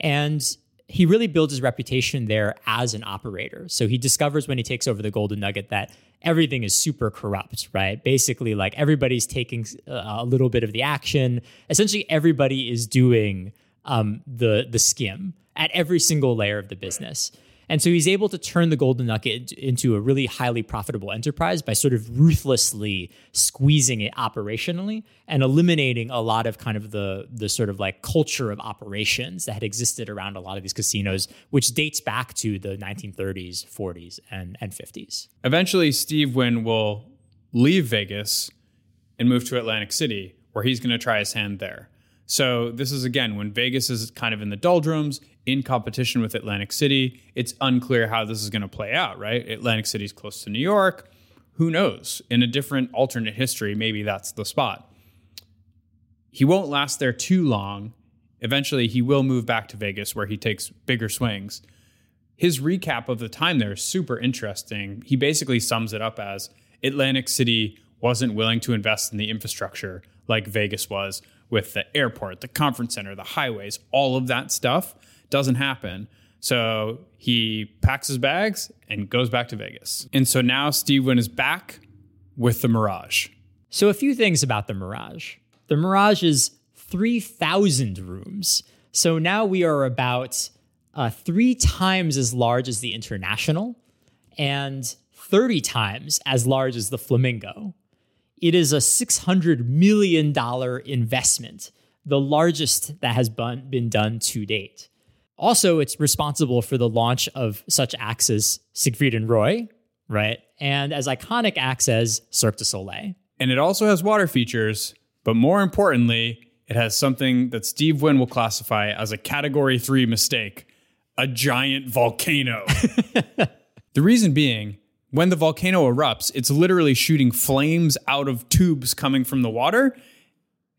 And he really builds his reputation there as an operator. So he discovers when he takes over the Golden Nugget that everything is super corrupt, right? Basically, like everybody's taking uh, a little bit of the action. Essentially, everybody is doing um, the the skim at every single layer of the business. And so he's able to turn the Golden Nugget into a really highly profitable enterprise by sort of ruthlessly squeezing it operationally and eliminating a lot of kind of the the sort of like culture of operations that had existed around a lot of these casinos, which dates back to the 1930s, 40s, and, and 50s. Eventually, Steve Wynn will leave Vegas and move to Atlantic City, where he's going to try his hand there. So this is again when Vegas is kind of in the doldrums in competition with Atlantic City. It's unclear how this is going to play out, right? Atlantic City is close to New York. Who knows? In a different alternate history, maybe that's the spot. He won't last there too long. Eventually, he will move back to Vegas where he takes bigger swings. His recap of the time there is super interesting. He basically sums it up as Atlantic City wasn't willing to invest in the infrastructure like Vegas was with the airport, the conference center, the highways, all of that stuff doesn't happen. So he packs his bags and goes back to Vegas. And so now Steve Wynn is back with the Mirage. So a few things about the Mirage. The Mirage is 3,000 rooms. So now we are about uh, three times as large as the International and 30 times as large as the Flamingo. It is a $600 million investment, the largest that has been done to date. Also, it's responsible for the launch of such acts as Siegfried and Roy, right? And as iconic acts as Cirque du Soleil. And it also has water features, but more importantly, it has something that Steve Wynn will classify as a category three mistake a giant volcano. the reason being, when the volcano erupts, it's literally shooting flames out of tubes coming from the water.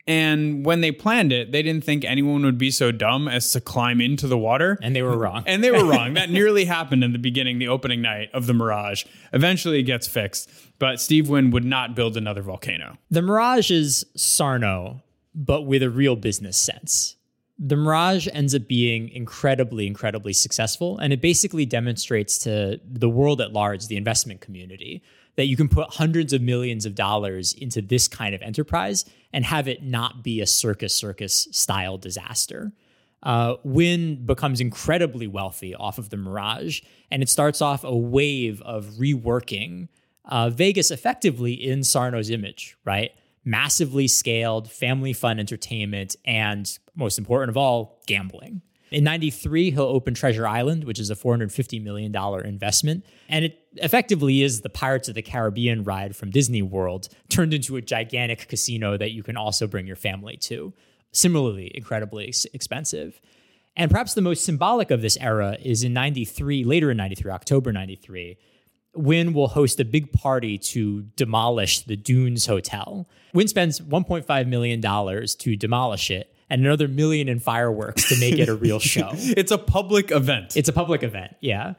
And when they planned it, they didn't think anyone would be so dumb as to climb into the water. And they were wrong. and they were wrong. that nearly happened in the beginning, the opening night of the Mirage. Eventually it gets fixed, but Steve Wynn would not build another volcano. The Mirage is Sarno, but with a real business sense The Mirage ends up being incredibly, incredibly successful. And it basically demonstrates to the world at large, the investment community, that you can put hundreds of millions of dollars into this kind of enterprise and have it not be a circus circus style disaster. Uh, Wynn becomes incredibly wealthy off of the Mirage, and it starts off a wave of reworking uh, Vegas effectively in Sarno's image, right? Massively scaled, family fun entertainment, and most important of all, gambling. In 93, he'll open Treasure Island, which is a $450 million investment. And it effectively is the Pirates of the Caribbean ride from Disney World turned into a gigantic casino that you can also bring your family to. Similarly, incredibly expensive. And perhaps the most symbolic of this era is in 93, later in 93, October 93, Wynn will host a big party to demolish the Dunes Hotel. Wynn spends $1.5 million to demolish it and another million in fireworks to make it a real show. it's a public event. It's a public event, yeah.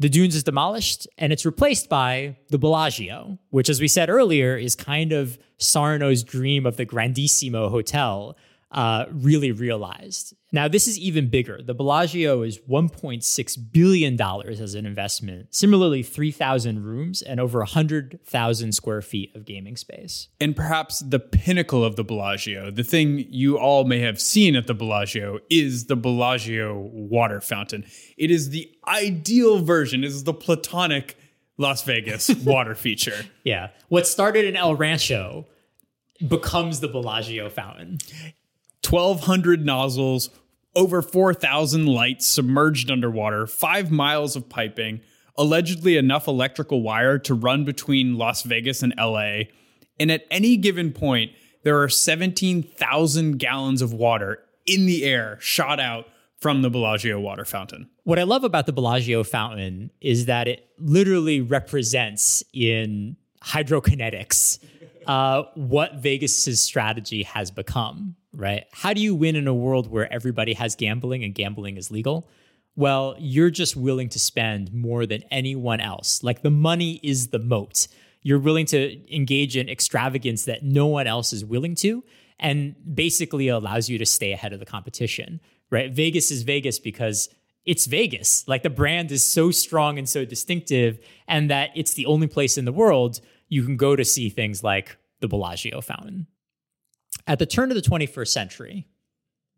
The Dunes is demolished and it's replaced by the Bellagio, which, as we said earlier, is kind of Sarno's dream of the Grandissimo Hotel, uh, really realized. Now, this is even bigger. The Bellagio is $1.6 billion as an investment, similarly, 3,000 rooms and over 100,000 square feet of gaming space. And perhaps the pinnacle of the Bellagio, the thing you all may have seen at the Bellagio, is the Bellagio water fountain. It is the ideal version, it is the platonic Las Vegas water feature. Yeah. What started in El Rancho becomes the Bellagio fountain. 1,200 nozzles, over 4,000 lights submerged underwater, five miles of piping, allegedly enough electrical wire to run between Las Vegas and LA. And at any given point, there are 17,000 gallons of water in the air shot out from the Bellagio water fountain. What I love about the Bellagio fountain is that it literally represents in hydrokinetics uh, what Vegas's strategy has become right? How do you win in a world where everybody has gambling and gambling is legal? Well, you're just willing to spend more than anyone else. Like the money is the moat. You're willing to engage in extravagance that no one else is willing to, and basically allows you to stay ahead of the competition, right? Vegas is Vegas because it's Vegas. Like the brand is so strong and so distinctive, and that it's the only place in the world you can go to see things like the Bellagio fountain. At the turn of the 21st century,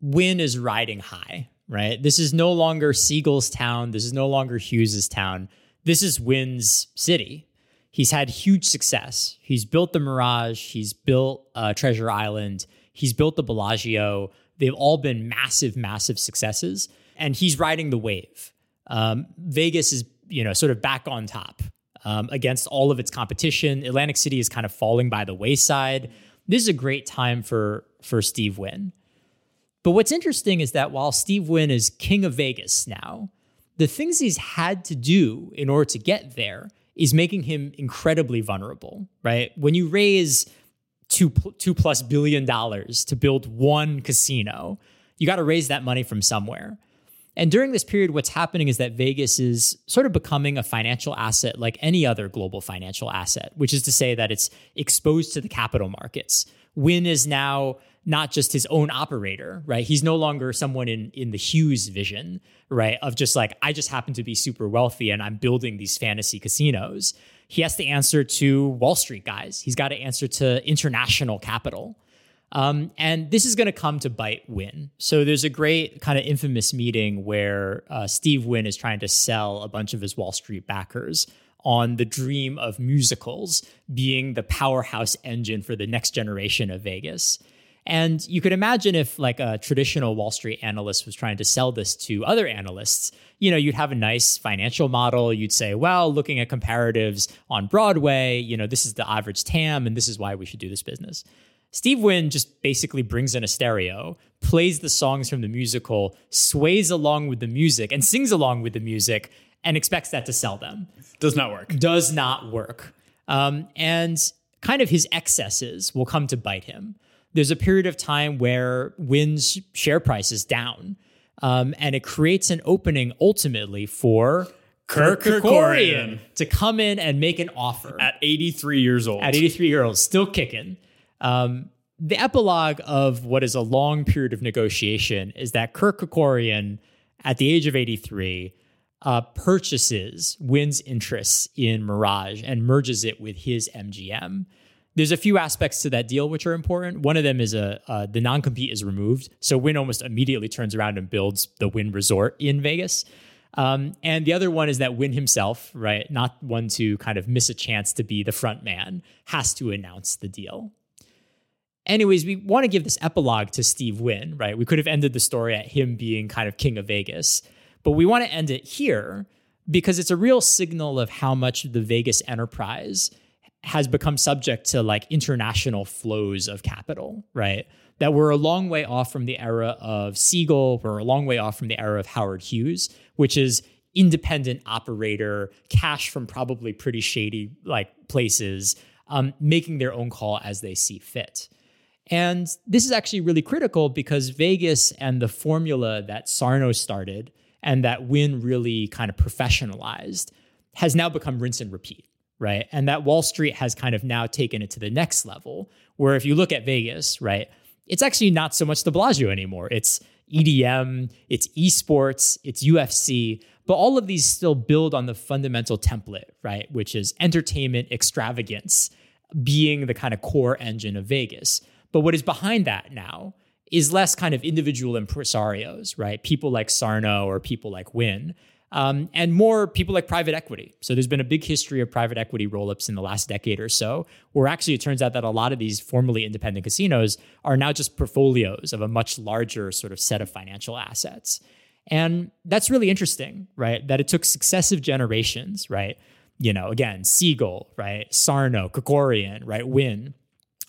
Wynn is riding high, right? This is no longer Siegel's town. This is no longer Hughes's town. This is Wynn's city. He's had huge success. He's built the Mirage. He's built uh, Treasure Island. He's built the Bellagio. They've all been massive, massive successes. And he's riding the wave. Um, Vegas is, you know, sort of back on top um, against all of its competition. Atlantic City is kind of falling by the wayside this is a great time for for Steve Wynn. But what's interesting is that while Steve Wynn is king of Vegas now, the things he's had to do in order to get there is making him incredibly vulnerable, right? When you raise two two plus billion dollars to build one casino, you got to raise that money from somewhere. And during this period, what's happening is that Vegas is sort of becoming a financial asset like any other global financial asset, which is to say that it's exposed to the capital markets. Wynn is now not just his own operator, right? He's no longer someone in in the Hughes vision, right? Of just like I just happen to be super wealthy and I'm building these fantasy casinos. He has to answer to Wall Street guys. He's got to answer to international capital. Um, and this is going to come to bite Wynn. So there's a great kind of infamous meeting where uh, Steve Wynn is trying to sell a bunch of his Wall Street backers on the dream of musicals being the powerhouse engine for the next generation of Vegas. And you could imagine if like a traditional Wall Street analyst was trying to sell this to other analysts, you know, you'd have a nice financial model. You'd say, well, looking at comparatives on Broadway, you know, this is the average TAM and this is why we should do this business. Steve Wynn just basically brings in a stereo, plays the songs from the musical, sways along with the music, and sings along with the music, and expects that to sell them. Does not work. Does not work. Um, and kind of his excesses will come to bite him. There's a period of time where Wynn's share price is down, um, and it creates an opening ultimately for Kirk Kerkorian to come in and make an offer at 83 years old. At 83 years old, still kicking. Um, the epilogue of what is a long period of negotiation is that Kirk Kerkorian, at the age of 83, uh, purchases Wynn's interests in Mirage and merges it with his MGM. There's a few aspects to that deal which are important. One of them is a uh, the non compete is removed, so Wynn almost immediately turns around and builds the Wynn Resort in Vegas. Um, and the other one is that Wynn himself, right, not one to kind of miss a chance to be the front man, has to announce the deal. Anyways, we want to give this epilogue to Steve Wynn, right? We could have ended the story at him being kind of king of Vegas, but we want to end it here because it's a real signal of how much the Vegas enterprise has become subject to like international flows of capital, right? That we're a long way off from the era of Siegel, we're a long way off from the era of Howard Hughes, which is independent operator, cash from probably pretty shady like places, um, making their own call as they see fit. And this is actually really critical because Vegas and the formula that Sarno started and that Wynn really kind of professionalized has now become rinse and repeat, right? And that Wall Street has kind of now taken it to the next level, where if you look at Vegas, right, it's actually not so much the Bellagio anymore. It's EDM, it's esports, it's UFC, but all of these still build on the fundamental template, right, which is entertainment extravagance being the kind of core engine of Vegas. But what is behind that now is less kind of individual impresarios, right? People like Sarno or people like Wynn, um, and more people like private equity. So there's been a big history of private equity roll-ups in the last decade or so, where actually it turns out that a lot of these formerly independent casinos are now just portfolios of a much larger sort of set of financial assets. And that's really interesting, right? That it took successive generations, right? You know, again, Siegel, right? Sarno, Kerkorian, right? Wynn,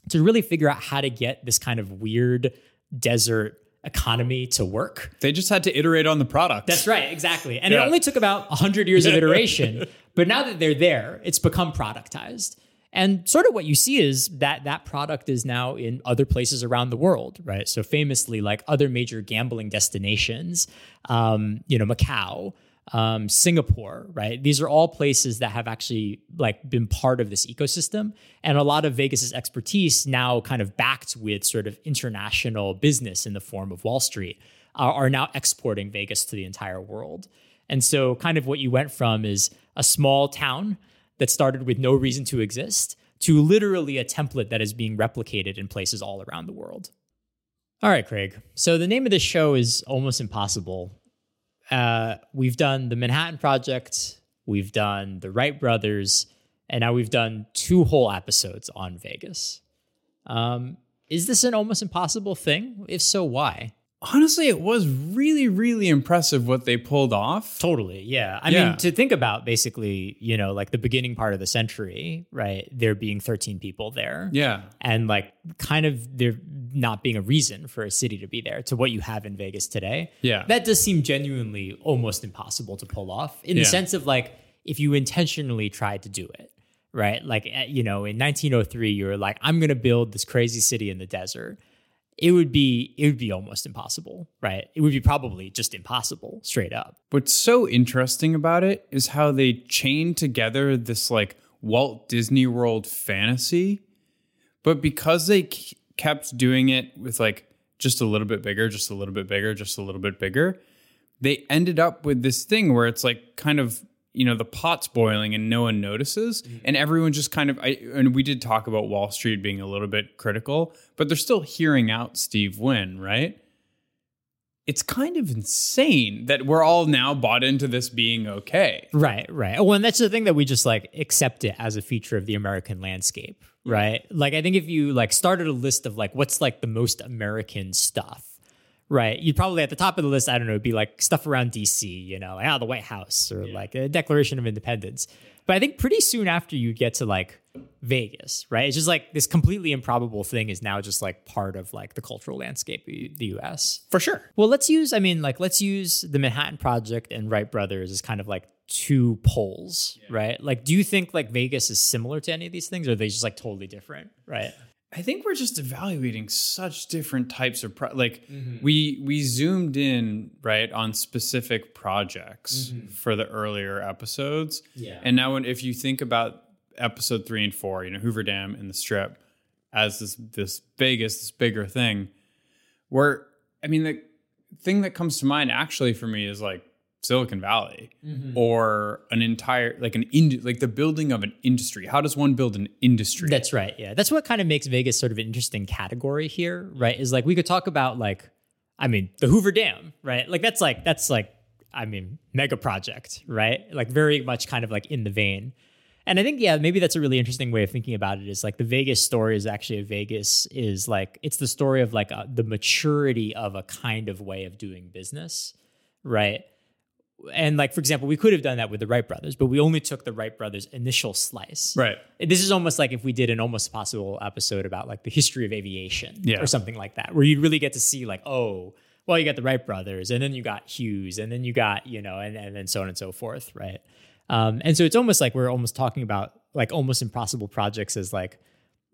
to really figure out how to get this kind of weird desert economy to work. They just had to iterate on the product. That's right, exactly. And yeah. it only took about 100 years of iteration, but now that they're there, it's become productized. And sort of what you see is that that product is now in other places around the world, right? So famously, like other major gambling destinations, um, you know, Macau, um, Singapore, right? These are all places that have actually like been part of this ecosystem, and a lot of Vegas's expertise now kind of backed with sort of international business in the form of Wall Street uh, are now exporting Vegas to the entire world. And so, kind of what you went from is a small town that started with no reason to exist to literally a template that is being replicated in places all around the world. All right, Craig. So the name of this show is Almost Impossible uh, we've done the Manhattan Project, we've done the Wright Brothers, and now we've done two whole episodes on Vegas. Um, is this an almost impossible thing? If so, why? Honestly, it was really, really impressive what they pulled off. Totally. Yeah. I yeah. mean, to think about basically, you know, like the beginning part of the century, right? There being 13 people there. Yeah. And like kind of there not being a reason for a city to be there to what you have in Vegas today. Yeah. That does seem genuinely almost impossible to pull off in yeah. the sense of like if you intentionally tried to do it, right? Like, eh, you know, in 1903, you were like, I'm going to build this crazy city in the desert it would be it would be almost impossible, right? It would be probably just impossible, straight up. What's so interesting about it is how they chain together this like Walt Disney World fantasy, but because they kept doing it with like just a little bit bigger, just a little bit bigger, just a little bit bigger, they ended up with this thing where it's like kind of you know the pot's boiling and no one notices mm-hmm. and everyone just kind of I, and we did talk about wall street being a little bit critical but they're still hearing out steve wynn right it's kind of insane that we're all now bought into this being okay. Right, right. Well, and that's the thing that we just like accept it as a feature of the American landscape, right? Like I think if you like started a list of like what's like the most American stuff, Right. You'd probably at the top of the list, I don't know, be like stuff around DC, you know, like, oh, the White House or yeah. like a Declaration of Independence. But I think pretty soon after you get to like Vegas, right? It's just like this completely improbable thing is now just like part of like the cultural landscape of the US. For sure. Well, let's use, I mean, like, let's use the Manhattan Project and Wright Brothers as kind of like two poles, yeah. right? Like, do you think like Vegas is similar to any of these things or are they just like totally different, right? I think we're just evaluating such different types of pro- like mm-hmm. we we zoomed in right on specific projects mm-hmm. for the earlier episodes. Yeah. And now when if you think about episode 3 and 4, you know, Hoover Dam and the Strip, as this this biggest this bigger thing. Where I mean, the thing that comes to mind actually for me is like Silicon Valley mm-hmm. or an entire like an ind- like the building of an industry. How does one build an industry? That's right. Yeah. That's what kind of makes Vegas sort of an interesting category here, right? Is like we could talk about like, I mean, the Hoover Dam, right? Like that's like, that's like, I mean, mega project, right? Like very much kind of like in the vein. And I think, yeah, maybe that's a really interesting way of thinking about it is like the Vegas story is actually a Vegas is like, it's the story of like a, the maturity of a kind of way of doing business, right? And like, for example, we could have done that with the Wright brothers, but we only took the Wright brothers' initial slice. right. This is almost like if we did an almost possible episode about like the history of aviation Yeah. or something like that, where you'd really get to see like, oh, well, you got the Wright brothers, and then you got Hughes, and then you got, you know, and, and then so on and so forth, right? Um, and so it's almost like we're almost talking about like almost impossible projects as like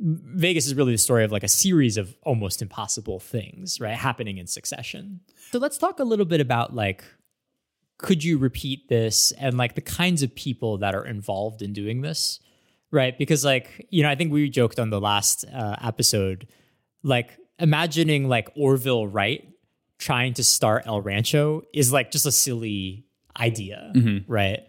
Vegas is really the story of like a series of almost impossible things, right? Happening in succession. So let's talk a little bit about like could you repeat this and like the kinds of people that are involved in doing this? Right? Because like you know i think we joked on the last uh, episode like imagining like orville wright trying to start el rancho is like just a silly idea. Right?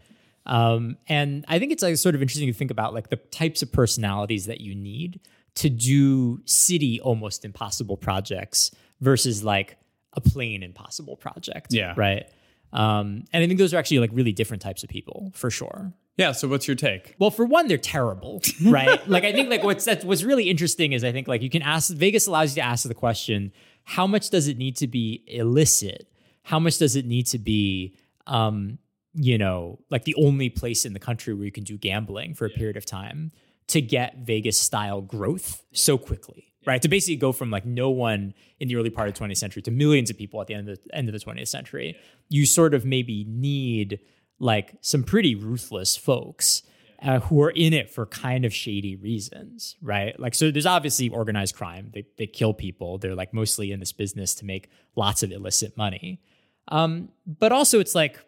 Um, and i think it's like sort of interesting to think about like the types of personalities that you need to do city almost impossible projects versus like a plain impossible project. Yeah. right um, and I think those are actually like really different types of people for sure. Yeah. So what's your take? Well, for one, they're terrible, right? like I think like what's that's what's really interesting is I think like you can ask Vegas allows you to ask the question, how much does it need to be illicit? How much does it need to be um, you know, like the only place in the country where you can do gambling for a period of time to get Vegas style growth so quickly? Right. To basically go from like no one in the early part of the 20th century to millions of people at the end of the end of the 20th century, you sort of maybe need like some pretty ruthless folks uh, who are in it for kind of shady reasons, right? Like, so there's obviously organized crime. They, they kill people. They're like mostly in this business to make lots of illicit money. Um, but also, it's like,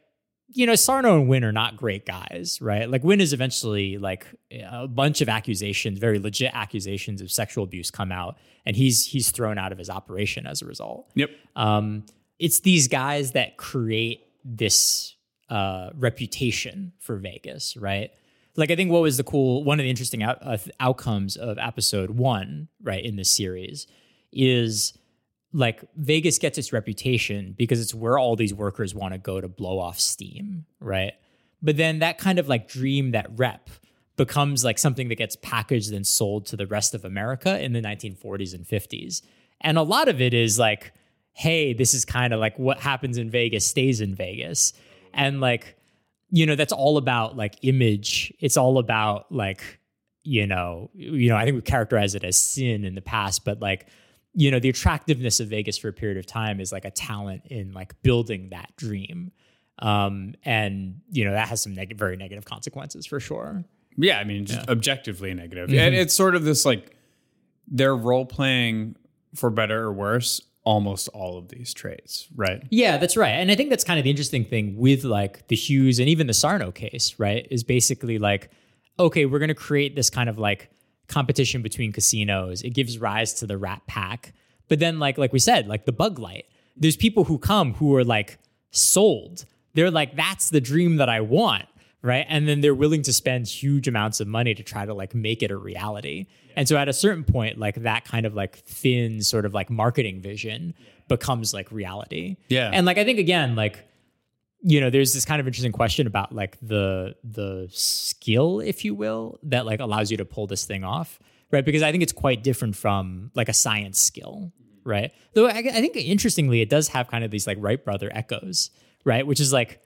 you know, Sarno and Wynn are not great guys, right? Like, Wynn is eventually like a bunch of accusations, very legit accusations of sexual abuse come out, and he's he's thrown out of his operation as a result Yep. um, it's these guys that create this uh, reputation for Vegas, right? Like I think what was the cool one of the interesting out, uh, outcomes of episode one, right, in this series, is like Vegas gets its reputation because it's where all these workers want to go to blow off steam, right? But then that kind of like dream, that rep, becomes like something that gets packaged and sold to the rest of America in the 1940s and 50s. And a lot of it is like, hey, this is kind of like what happens in Vegas stays in Vegas. And like, you know, that's all about like image. It's all about like, you know, you know, I think we characterize it as sin in the past, but like, you know, the attractiveness of Vegas for a period of time is like a talent in like building that dream. Um, and you know, that has some neg- very negative consequences for sure. Yeah, I mean, just objectively negative. And it's sort of this like they're role playing for better or worse almost all of these traits, right? Yeah, that's right. And I think that's kind of the interesting thing with like the Hughes and even the Sarno case, right? Is basically like, okay, we're going to create this kind of like competition between casinos. It gives rise to the Rat Pack. But then, like like we said, like the Bug Light, there's people who come who are like sold. They're like, that's the dream that I want, right? And then they're willing to spend huge amounts of money to try to like make it a reality. And so at a certain point, like that kind of like thin sort of like marketing vision becomes like reality. Yeah. And like I think again, like you know, there's this kind of interesting question about like the the skill, if you will, that like allows you to pull this thing off, right? Because I think it's quite different from like a science skill, right? Though I, I think interestingly, it does have kind of these like Wright brother echoes, right? Which is like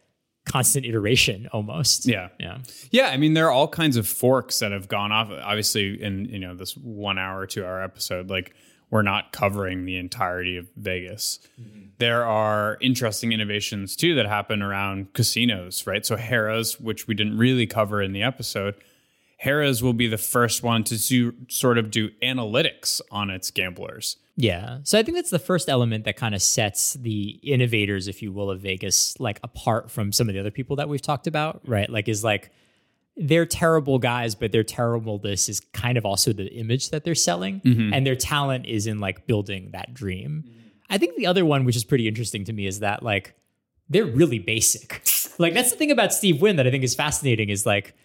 constant iteration almost. Yeah. yeah, Yeah, I mean, there are all kinds of forks that have gone off. Obviously, in you know this one hour, two hour episode, like we're not covering the entirety of Vegas. Mm-hmm. There are interesting innovations too that happen around casinos, right? So Harrah's, which we didn't really cover in the episode, Harrah's will be the first one to do, sort of do analytics on its gamblers. Yeah. So I think that's the first element that kind of sets the innovators, if you will, of Vegas like apart from some of the other people that we've talked about, right? Like is like they're terrible guys, but their terribleness is kind of also the image that they're selling, Mm-hmm. and their talent is in like building that dream. I think the other one, which is pretty interesting to me, is that like they're really basic. like that's the thing about Steve Wynn that I think is fascinating is like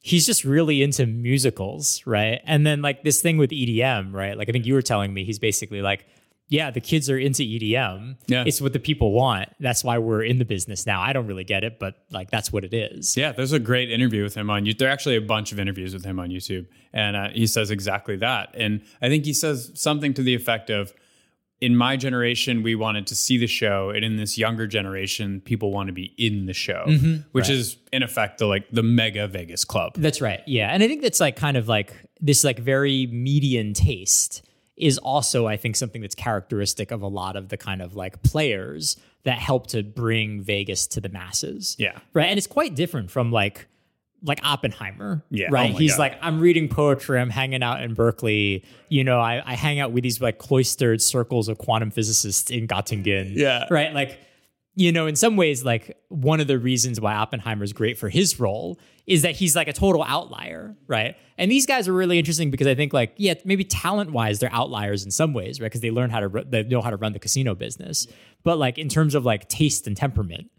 he's just really into musicals, right? And then like this thing with EDM, right? Like I think you were telling me he's basically like, yeah, the kids are into EDM. Yeah. It's what the people want. That's why we're in the business now. I don't really get it, but like that's what it is. Yeah, there's a great interview with him on YouTube. There are actually a bunch of interviews with him on YouTube, and uh, he says exactly that. And I think he says something to the effect of, "In my generation, we wanted to see the show, and in this younger generation, people want to be in the show, which is in effect the like the mega Vegas club." That's right. Yeah. And I think that's like kind of like this like very median taste is also I think something that's characteristic of a lot of the kind of like players that help to bring Vegas to the masses. Yeah. Right. And it's quite different from like like Oppenheimer. Yeah. Right. Oh He's God. like, I'm reading poetry, I'm hanging out in Berkeley. You know, I, I hang out with these like cloistered circles of quantum physicists in Göttingen. Yeah. Right. Like, you know, in some ways, like one of the reasons why Oppenheimer's great for his role is that he's like a total outlier, right? And these guys are really interesting because I think, like, yeah, maybe talent wise, they're outliers in some ways, right? Because they learn how to, they know how to run the casino business. But like in terms of like taste and temperament,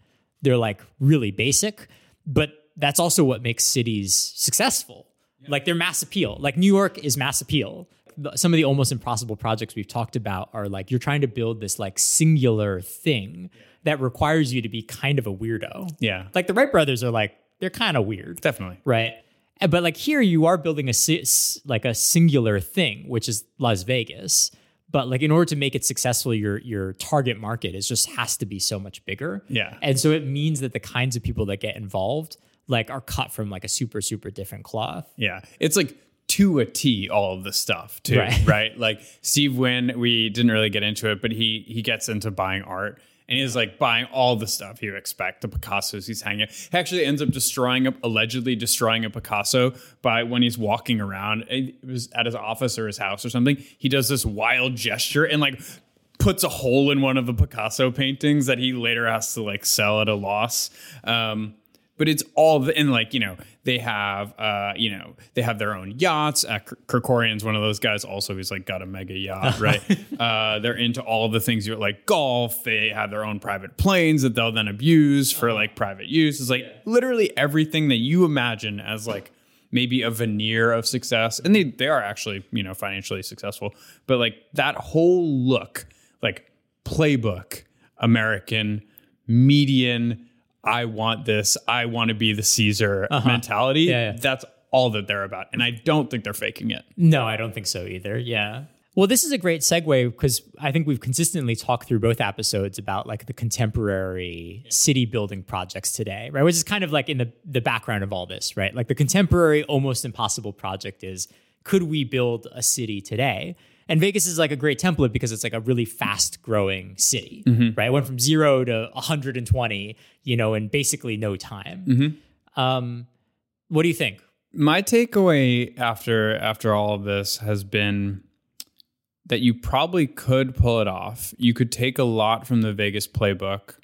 they're like really basic. But that's also what makes cities successful. Like their mass appeal. Like New York is mass appeal. Some of the almost impossible projects we've talked about are like you're trying to build this like singular thing that requires you to be kind of a weirdo. Yeah, Like the Wright brothers are like they're kind of weird, definitely. right? But like here you are building a like a singular thing, which is Las Vegas. But like in order to make it successful, your your target market is just has to be so much bigger. Yeah. And so it means that the kinds of people that get involved like are cut from like a super super different cloth. Yeah. It's like to a T all of the stuff too. Right. Right. Like Steve Wynn, we didn't really get into it, but he he gets into buying art and he's like buying all the stuff you expect. The Picassos he's hanging. He actually ends up destroying allegedly destroying a Picasso by when he's walking around. It was at his office or his house or something. He does this wild gesture and like puts a hole in one of the Picasso paintings that he later has to like sell at a loss. Um, but it's all the, and like you know they have uh you know they have their own yachts. Uh, K- Kerkorian's one of those guys also he's like got a mega yacht right? Uh they're into all the things you're like golf. They have their own private planes that they'll then abuse for like private use. It's like literally everything that you imagine as like maybe a veneer of success. And they they are actually you know financially successful. But like that whole look like playbook american median i want this i want to be the caesar mentality Uh-huh. Yeah, yeah. that's all that they're about and i don't think they're faking it No, I don't think so either. Yeah. Well, this is a great segue because I think we've consistently talked through both episodes about like the contemporary city building projects today, right? Which is kind of like in the, the background of all this, right? Like the contemporary almost impossible project is could we build a city today? And Vegas is like a great template because it's like a really fast growing city, right? It went from zero to 120, you know, in basically no time. Um, what do you think? my takeaway after after all of this has been that you probably could pull it off. You could take a lot from the Vegas playbook,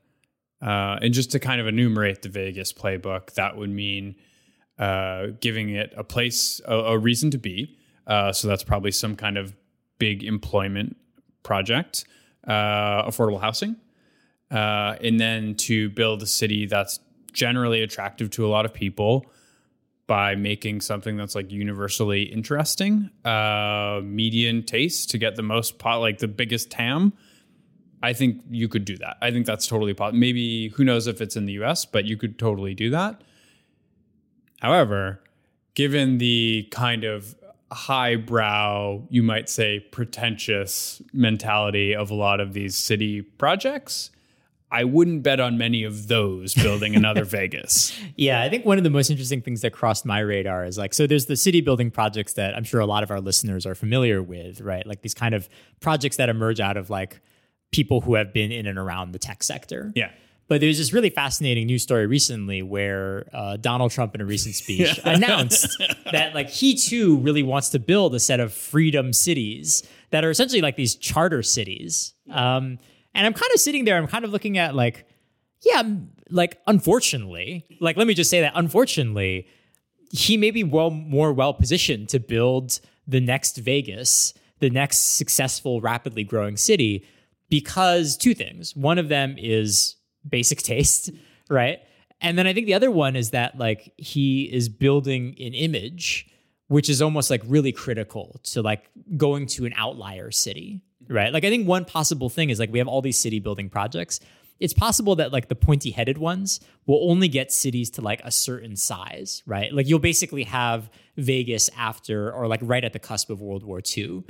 uh, and just to kind of enumerate the Vegas playbook, that would mean uh, giving it a place, a, a reason to be. Uh, so that's probably some kind of big employment project, uh, affordable housing, uh, and then to build a city that's generally attractive to a lot of people by making something that's like universally interesting, uh, median taste to get the most pot, like the biggest TAM. I think you could do that. I think that's totally possible. Maybe who knows if it's in the US, but you could totally do that. However, given the kind of highbrow, you might say pretentious mentality of a lot of these city projects, I wouldn't bet on many of those building another Vegas. Yeah, I think one of the most interesting things that crossed my radar is like, so there's the city building projects that I'm sure a lot of our listeners are familiar with, right? Like these kind of projects that emerge out of like people who have been in and around the tech sector. Yeah. But there's this really fascinating news story recently where uh, Donald Trump, in a recent speech, announced that like he too really wants to build a set of freedom cities that are essentially like these charter cities. Um, and I'm kind of sitting there, I'm kind of looking at like, yeah, like unfortunately, like let me just say that unfortunately, he may be well more well positioned to build the next Vegas, the next successful, rapidly growing city, because two things. One of them is basic taste, right? And then I think the other one is that like he is building an image which is almost like really critical to like going to an outlier city, right? Like I think one possible thing is like we have all these city building projects. It's possible that like the pointy headed ones will only get cities to like a certain size, right? Like you'll basically have Vegas after or like right at the cusp of World War II.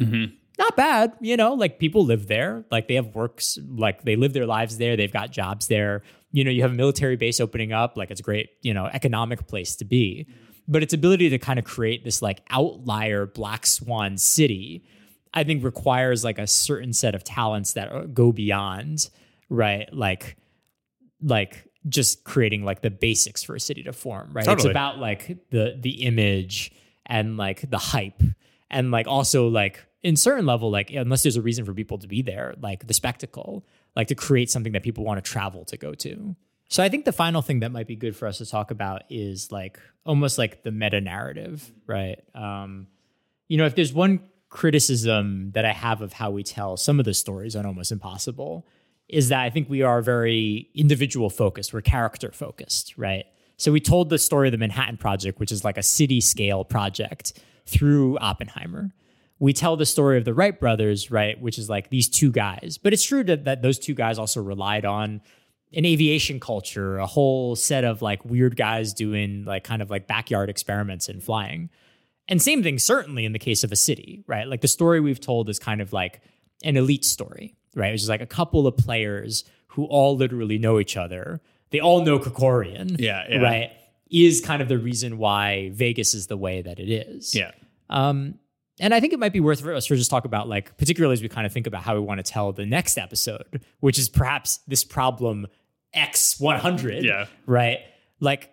Not bad, you know, like people live there, like they have works, like they live their lives there, they've got jobs there. You know, you have a military base opening up, like it's a great, you know, economic place to be but its ability to kind of create this like outlier black swan city i think requires like a certain set of talents that uh, go beyond right like like just creating like the basics for a city to form right Totally. it's about like the the image and like the hype and like also like in certain level like unless there's a reason for people to be there like the spectacle like to create something that people want to travel to go to so I think the final thing that might be good for us to talk about is like almost like the meta narrative, right? Um, you know, if there's one criticism that I have of how we tell some of the stories on Almost Impossible, is that I think we are very individual focused. We're character focused, right? So we told the story of the Manhattan Project, which is like a city scale project, through Oppenheimer. We tell the story of the Wright brothers, right, which is like these two guys. But it's true that, that those two guys also relied on an aviation culture, a whole set of like weird guys doing like kind of like backyard experiments in flying. And same thing, certainly in the case of a city, right? Like the story we've told is kind of like an elite story, right? Which is like a couple of players who all literally know each other. They all know Kerkorian, Yeah, yeah. right? Is kind of the reason why Vegas is the way that it is. Yeah. Um, and I think it might be worth for us to just talk about, like, particularly as we kind of think about how we want to tell the next episode, which is perhaps this problem X 100. Yeah. Right. Like,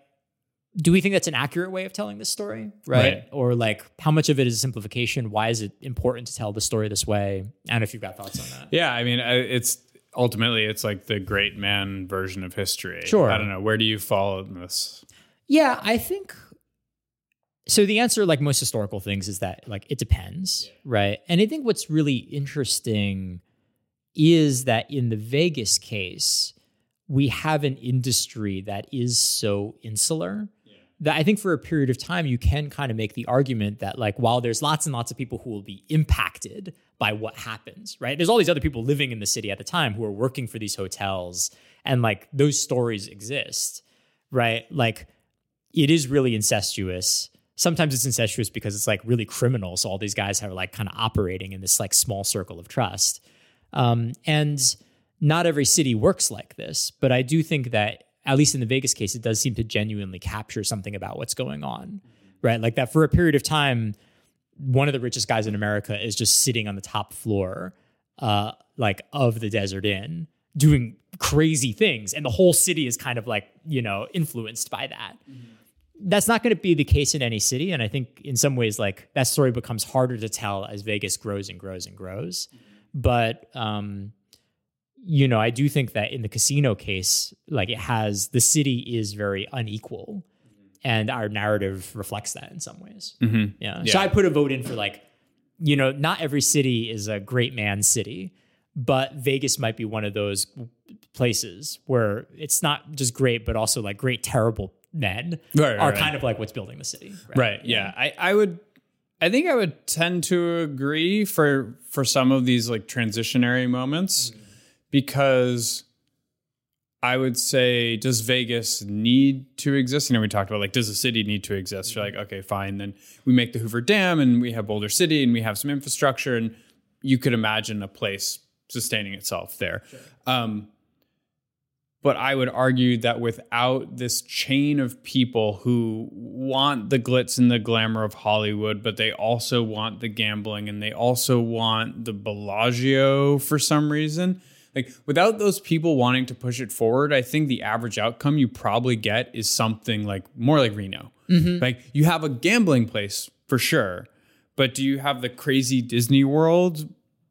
do we think that's an accurate way of telling this story? Right? Right. Or, like, how much of it is a simplification? Why is it important to tell the story this way? And if you've got thoughts on that. Yeah, I mean, it's ultimately it's like the great man version of history. Sure. I don't know. Where do you fall in this? Yeah, I think so. The answer, like most historical things, is that like it depends, right? And I think what's really interesting is that in the Vegas case, we have an industry that is so insular that I think for a period of time you can kind of make the argument that like while there's lots and lots of people who will be impacted by what happens, right? There's all these other people living in the city at the time who are working for these hotels and like those stories exist, right? Like it is really incestuous. Sometimes it's incestuous because it's like really criminal. So all these guys are like kind of operating in this like small circle of trust. Um, and not every city works like this, but I do think that at least in the Vegas case, it does seem to genuinely capture something about what's going on, right? Like that for a period of time, one of the richest guys in America is just sitting on the top floor, uh, like of the Desert Inn, doing crazy things, and the whole city is kind of like you know influenced by that. That's not going to be the case in any city, and I think in some ways, like that story becomes harder to tell as Vegas grows and grows and grows. But um, you know, I do think that in the casino case, like it has the city is very unequal, and our narrative reflects that in some ways. Mm-hmm. Yeah. Yeah. So I put a vote in for like, you know, not every city is a great man city, but Vegas might be one of those places where it's not just great, but also like great, terrible men Right, right, are right. kind of like what's building the city. Right. Yeah. I, I would I think I would tend to agree for for some of these like transitionary moments because I would say does Vegas need to exist? You know, we talked about like does the city need to exist? You're like, okay, fine, then we make the Hoover Dam and we have Boulder City and we have some infrastructure and you could imagine a place sustaining itself there. Um but I would argue that without this chain of people who want the glitz and the glamour of Hollywood, but they also want the gambling and they also want the Bellagio for some reason, like without those people wanting to push it forward, I think the average outcome you probably get is something like more like Reno. Mm-hmm. Like you have a gambling place for sure, but do you have the crazy Disney World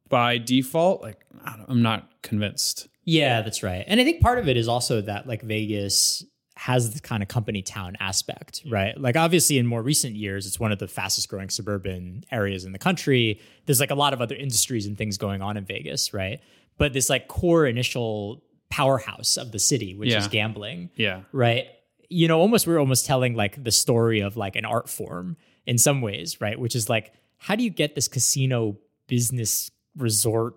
by default? Like I don't- I'm not convinced. Yeah, that's right. And I think part of it is also that like Vegas has the kind of company town aspect, mm. right? Like obviously in more recent years, it's one of the fastest growing suburban areas in the country. There's like a lot of other industries and things going on in Vegas, right? But this like core initial powerhouse of the city, which Yeah. is gambling, Yeah. right? You know, almost we're almost telling like the story of like an art form in some ways, right? Which is like, how do you get this casino business resort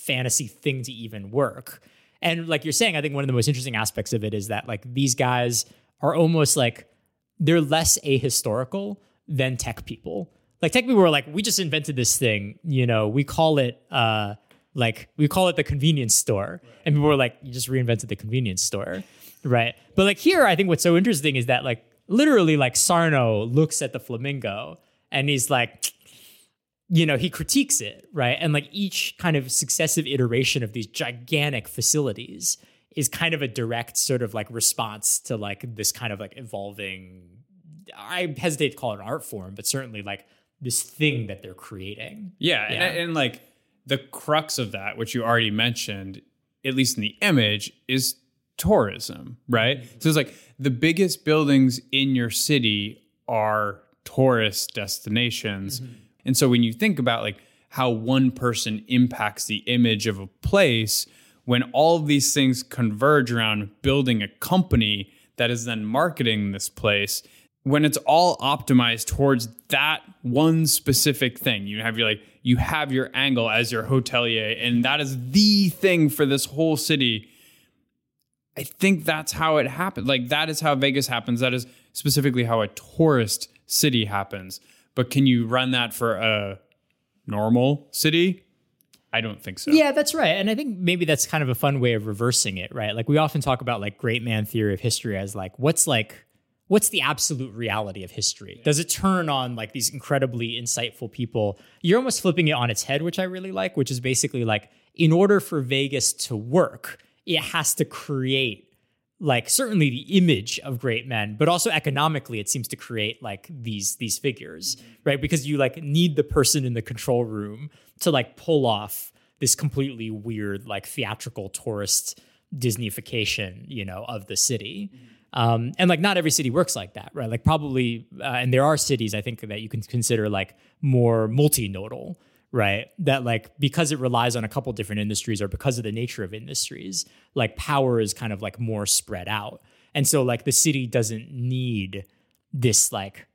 fantasy thing to even work? And like you're saying, I think one of the most interesting aspects of it is that like these guys are almost like they're less ahistorical than tech people. Like tech people were like, we just invented this thing, you know, we call it uh like we call it the convenience store. And people were like, you just reinvented the convenience store. Right. But like here, I think what's so interesting is that like literally like Sarno looks at the flamingo and he's like, you know, he critiques it, right? And like each kind of successive iteration of these gigantic facilities is kind of a direct sort of like response to like this kind of like evolving I hesitate to call it an art form, but certainly like this thing that they're creating. Yeah, Yeah. And, and like the crux of that, which you already mentioned, at least in the image, is tourism, right? Mm-hmm. So it's like the biggest buildings in your city are tourist destinations. Mm-hmm. And so when you think about like how one person impacts the image of a place, when all of these things converge around building a company that is then marketing this place, when it's all optimized towards that one specific thing, you have your like you have your angle as your hotelier, and that is the thing for this whole city. I think that's how it happens. Like that is how Vegas happens. That is specifically how a tourist city happens. But can you run that for a normal city? I don't think so. Yeah, that's right. And I think maybe that's kind of a fun way of reversing it, right? Like we often talk about like great man theory of history as like what's like what's the absolute reality of history? Does it turn on like these incredibly insightful people? You're almost flipping it on its head, which I really like, which is basically like in order for Vegas to work, it has to create like certainly the image of great men but also economically it seems to create like these these figures right? Because you like need the person in the control room to like pull off this completely weird like theatrical tourist disneyfication you know of the city. Um, and like not every city works like that right? Like probably uh, and there are cities i think that you can consider like more multinodal right that like because it relies on a couple different industries or because of the nature of industries like power is kind of like more spread out. And so like the city doesn't need this like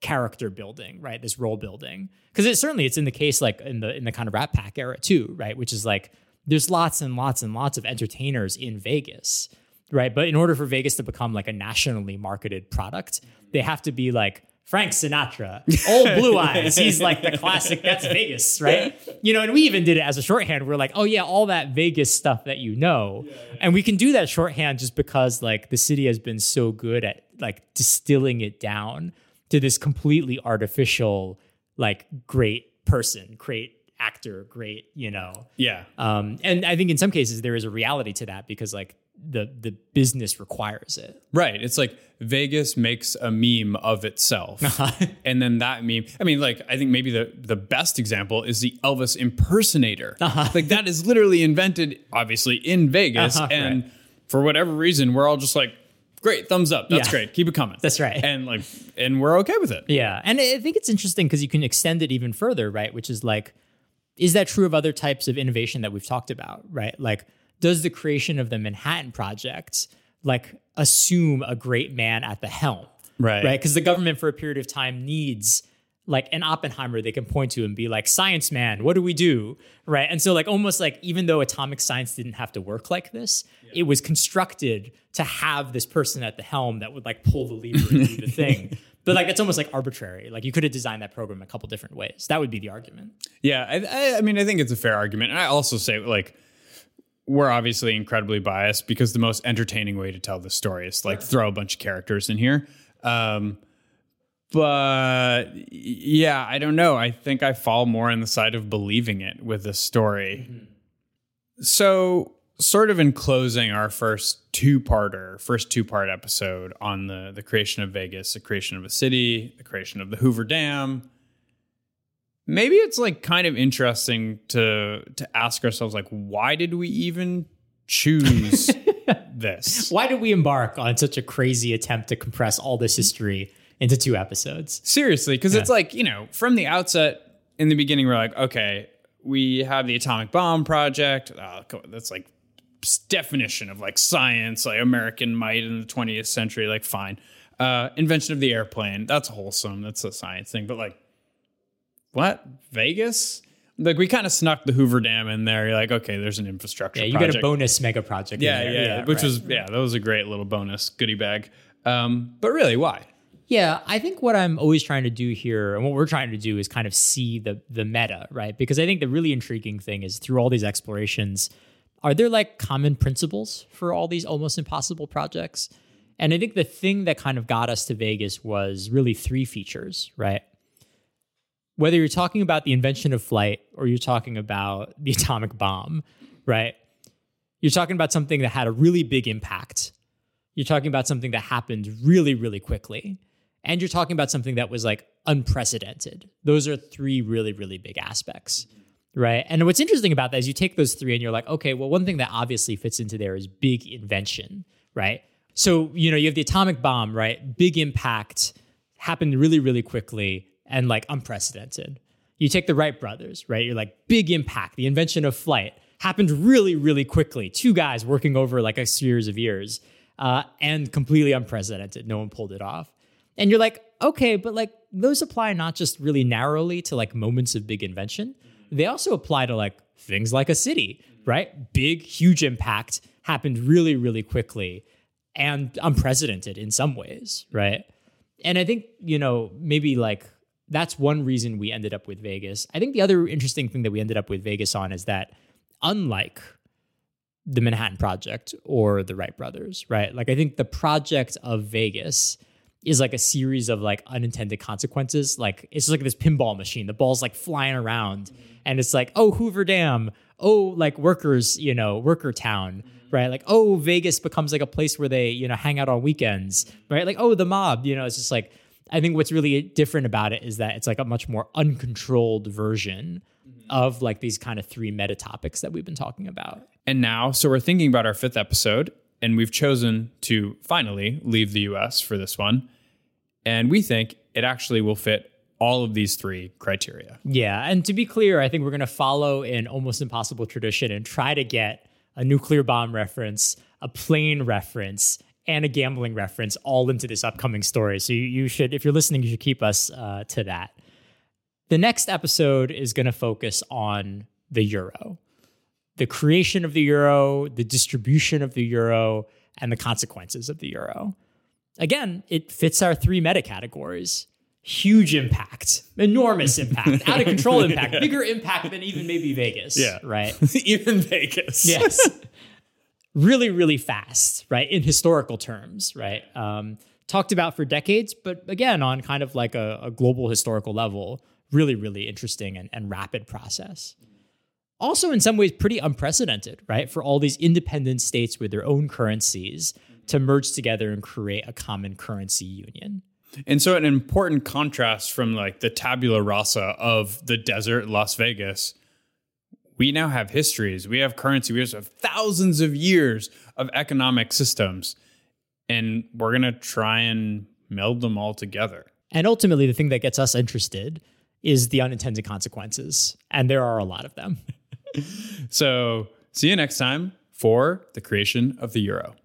character building right this role building. Because it certainly it's in the case like in the in the kind of rat pack era too right which is like there's lots and lots and lots of entertainers in vegas right? But in order for vegas to become like a nationally marketed product they have to be like Frank Sinatra, old blue eyes. He's like the classic. That's Vegas, right? You know, and we even did it as a shorthand. We're like, oh yeah, all that Vegas stuff that you know, and we can do that shorthand just because like the city has been so good at like distilling it down to this completely artificial, like great person, great actor, great, you know. Yeah. Um, and I think in some cases there is a reality to that because like the the business requires it. Right. It's like Vegas makes a meme of itself. And then that meme, I mean, like, I think maybe the, the best example is the Elvis impersonator. Uh-huh. Like, that is literally invented, obviously, in Vegas. Uh-huh, and right. for whatever reason, we're all just like, great, thumbs up. That's Yeah. great. Keep it coming. That's right. And like, and we're okay with it. Yeah. And I think it's interesting because you can extend it even further, right? Which is like, is that true of other types of innovation that we've talked about, right? Like, does the creation of the Manhattan Project like assume a great man at the helm? Right. Right. Because the government for a period of time needs like an Oppenheimer they can point to and be like, science man, what do we do? Right. And so, like, almost like even though atomic science didn't have to work like this, it was constructed to have this person at the helm that would like pull the lever and do the thing. But like, it's almost like arbitrary. Like, you could have designed that program a couple different ways. That would be the argument. Yeah, I, I, I mean, I think it's a fair argument, and I also say like we're obviously incredibly biased because the most entertaining way to tell the story is to, like throw a bunch of characters in here. Um, but yeah, I don't know. I think I fall more on the side of believing it with this story. So, sort of in closing our first two-parter, first two-part episode on the the creation of Vegas, the creation of a city, the creation of the Hoover Dam maybe it's like kind of interesting to to ask ourselves like why did we even choose this. Why did we embark on such a crazy attempt to compress all this history into two episodes? Seriously, because it's like, you know, from the outset, in the beginning, we're like, okay, we have the atomic bomb project. Uh, that's like definition of like science, like American might in the 20th century. Like, fine. Uh, invention of the airplane. That's wholesome. That's a science thing. But like, what? Vegas? Like, we kind of snuck the Hoover Dam in there. You're like, okay, there's an infrastructure Yeah, you project. get a bonus mega project. in yeah, there. yeah, which right. was, yeah, that was a great little bonus goodie bag. Um, but really, why? Yeah, I think what I'm always trying to do here, and what we're trying to do, is kind of see the the meta, right? Because I think the really intriguing thing is through all these explorations, are there like common principles for all these almost impossible projects? And I think the thing that kind of got us to Vegas was really three features, right? Whether you're talking about the invention of flight or you're talking about the atomic bomb, right? You're talking about something that had a really big impact. You're talking about something that happened really, really quickly and you're talking about something that was like unprecedented. Those are three really, really big aspects, right? And what's interesting about that is you take those three and you're like, okay, well, one thing that obviously fits into there is big invention, right? So, you know, you have the atomic bomb, right? Big impact, happened really, really quickly and like unprecedented. You take the Wright brothers, right? You're like, big impact, the invention of flight happened really, really quickly. Two guys working over like a series of years uh, and completely unprecedented. No one pulled it off. And you're like, okay, but like those apply not just really narrowly to like moments of big invention, they also apply to like things like a city, right? Big, huge impact happened really, really quickly and unprecedented in some ways, right? And I think, you know, maybe like that's one reason we ended up with Vegas. I think the other interesting thing that we ended up with Vegas on is that unlike the Manhattan Project or the Wright brothers, right? Like I think the project of Vegas is like a series of like unintended consequences. Like it's just like this pinball machine. The ball's like flying around mm-hmm. and it's like, oh, Hoover Dam. Oh, like workers, you know, worker town, mm-hmm. right? Like, oh, Vegas becomes like a place where they, you know, hang out on weekends, right? Like, oh, the mob, you know, it's just like, I think what's really different about it is that it's like a much more uncontrolled version mm-hmm. of like these kind of three meta topics that we've been talking about. And now, so we're thinking about our fifth episode, and we've chosen to finally leave the US for this one. And we think it actually will fit all of these three criteria. Yeah. And to be clear, I think we're going to follow an almost impossible tradition and try to get a nuclear bomb reference, a plane reference, and a gambling reference all into this upcoming story. So you, you should, if you're listening, you should keep us uh, to that. The next episode is going to focus on the euro, the creation of the euro, the distribution of the euro, and the consequences of the euro. Again, it fits our three meta categories huge impact, enormous impact, out of control impact, bigger impact than even maybe Vegas. Yeah. Right. Even Vegas. yes. Really, really fast, right? In historical terms, right? Um, talked about for decades, but again, on kind of like a, a global historical level, really, really interesting and, and rapid process. Also, in some ways, pretty unprecedented, right? For all these independent states with their own currencies to merge together and create a common currency union. And so, an important contrast from like the tabula rasa of the desert Las Vegas, we now have histories, we have currency, we have thousands of years of economic systems, and we're going to try and meld them all together. And ultimately, the thing that gets us interested is the unintended consequences. And there are a lot of them. So, see you next time for the creation of the euro.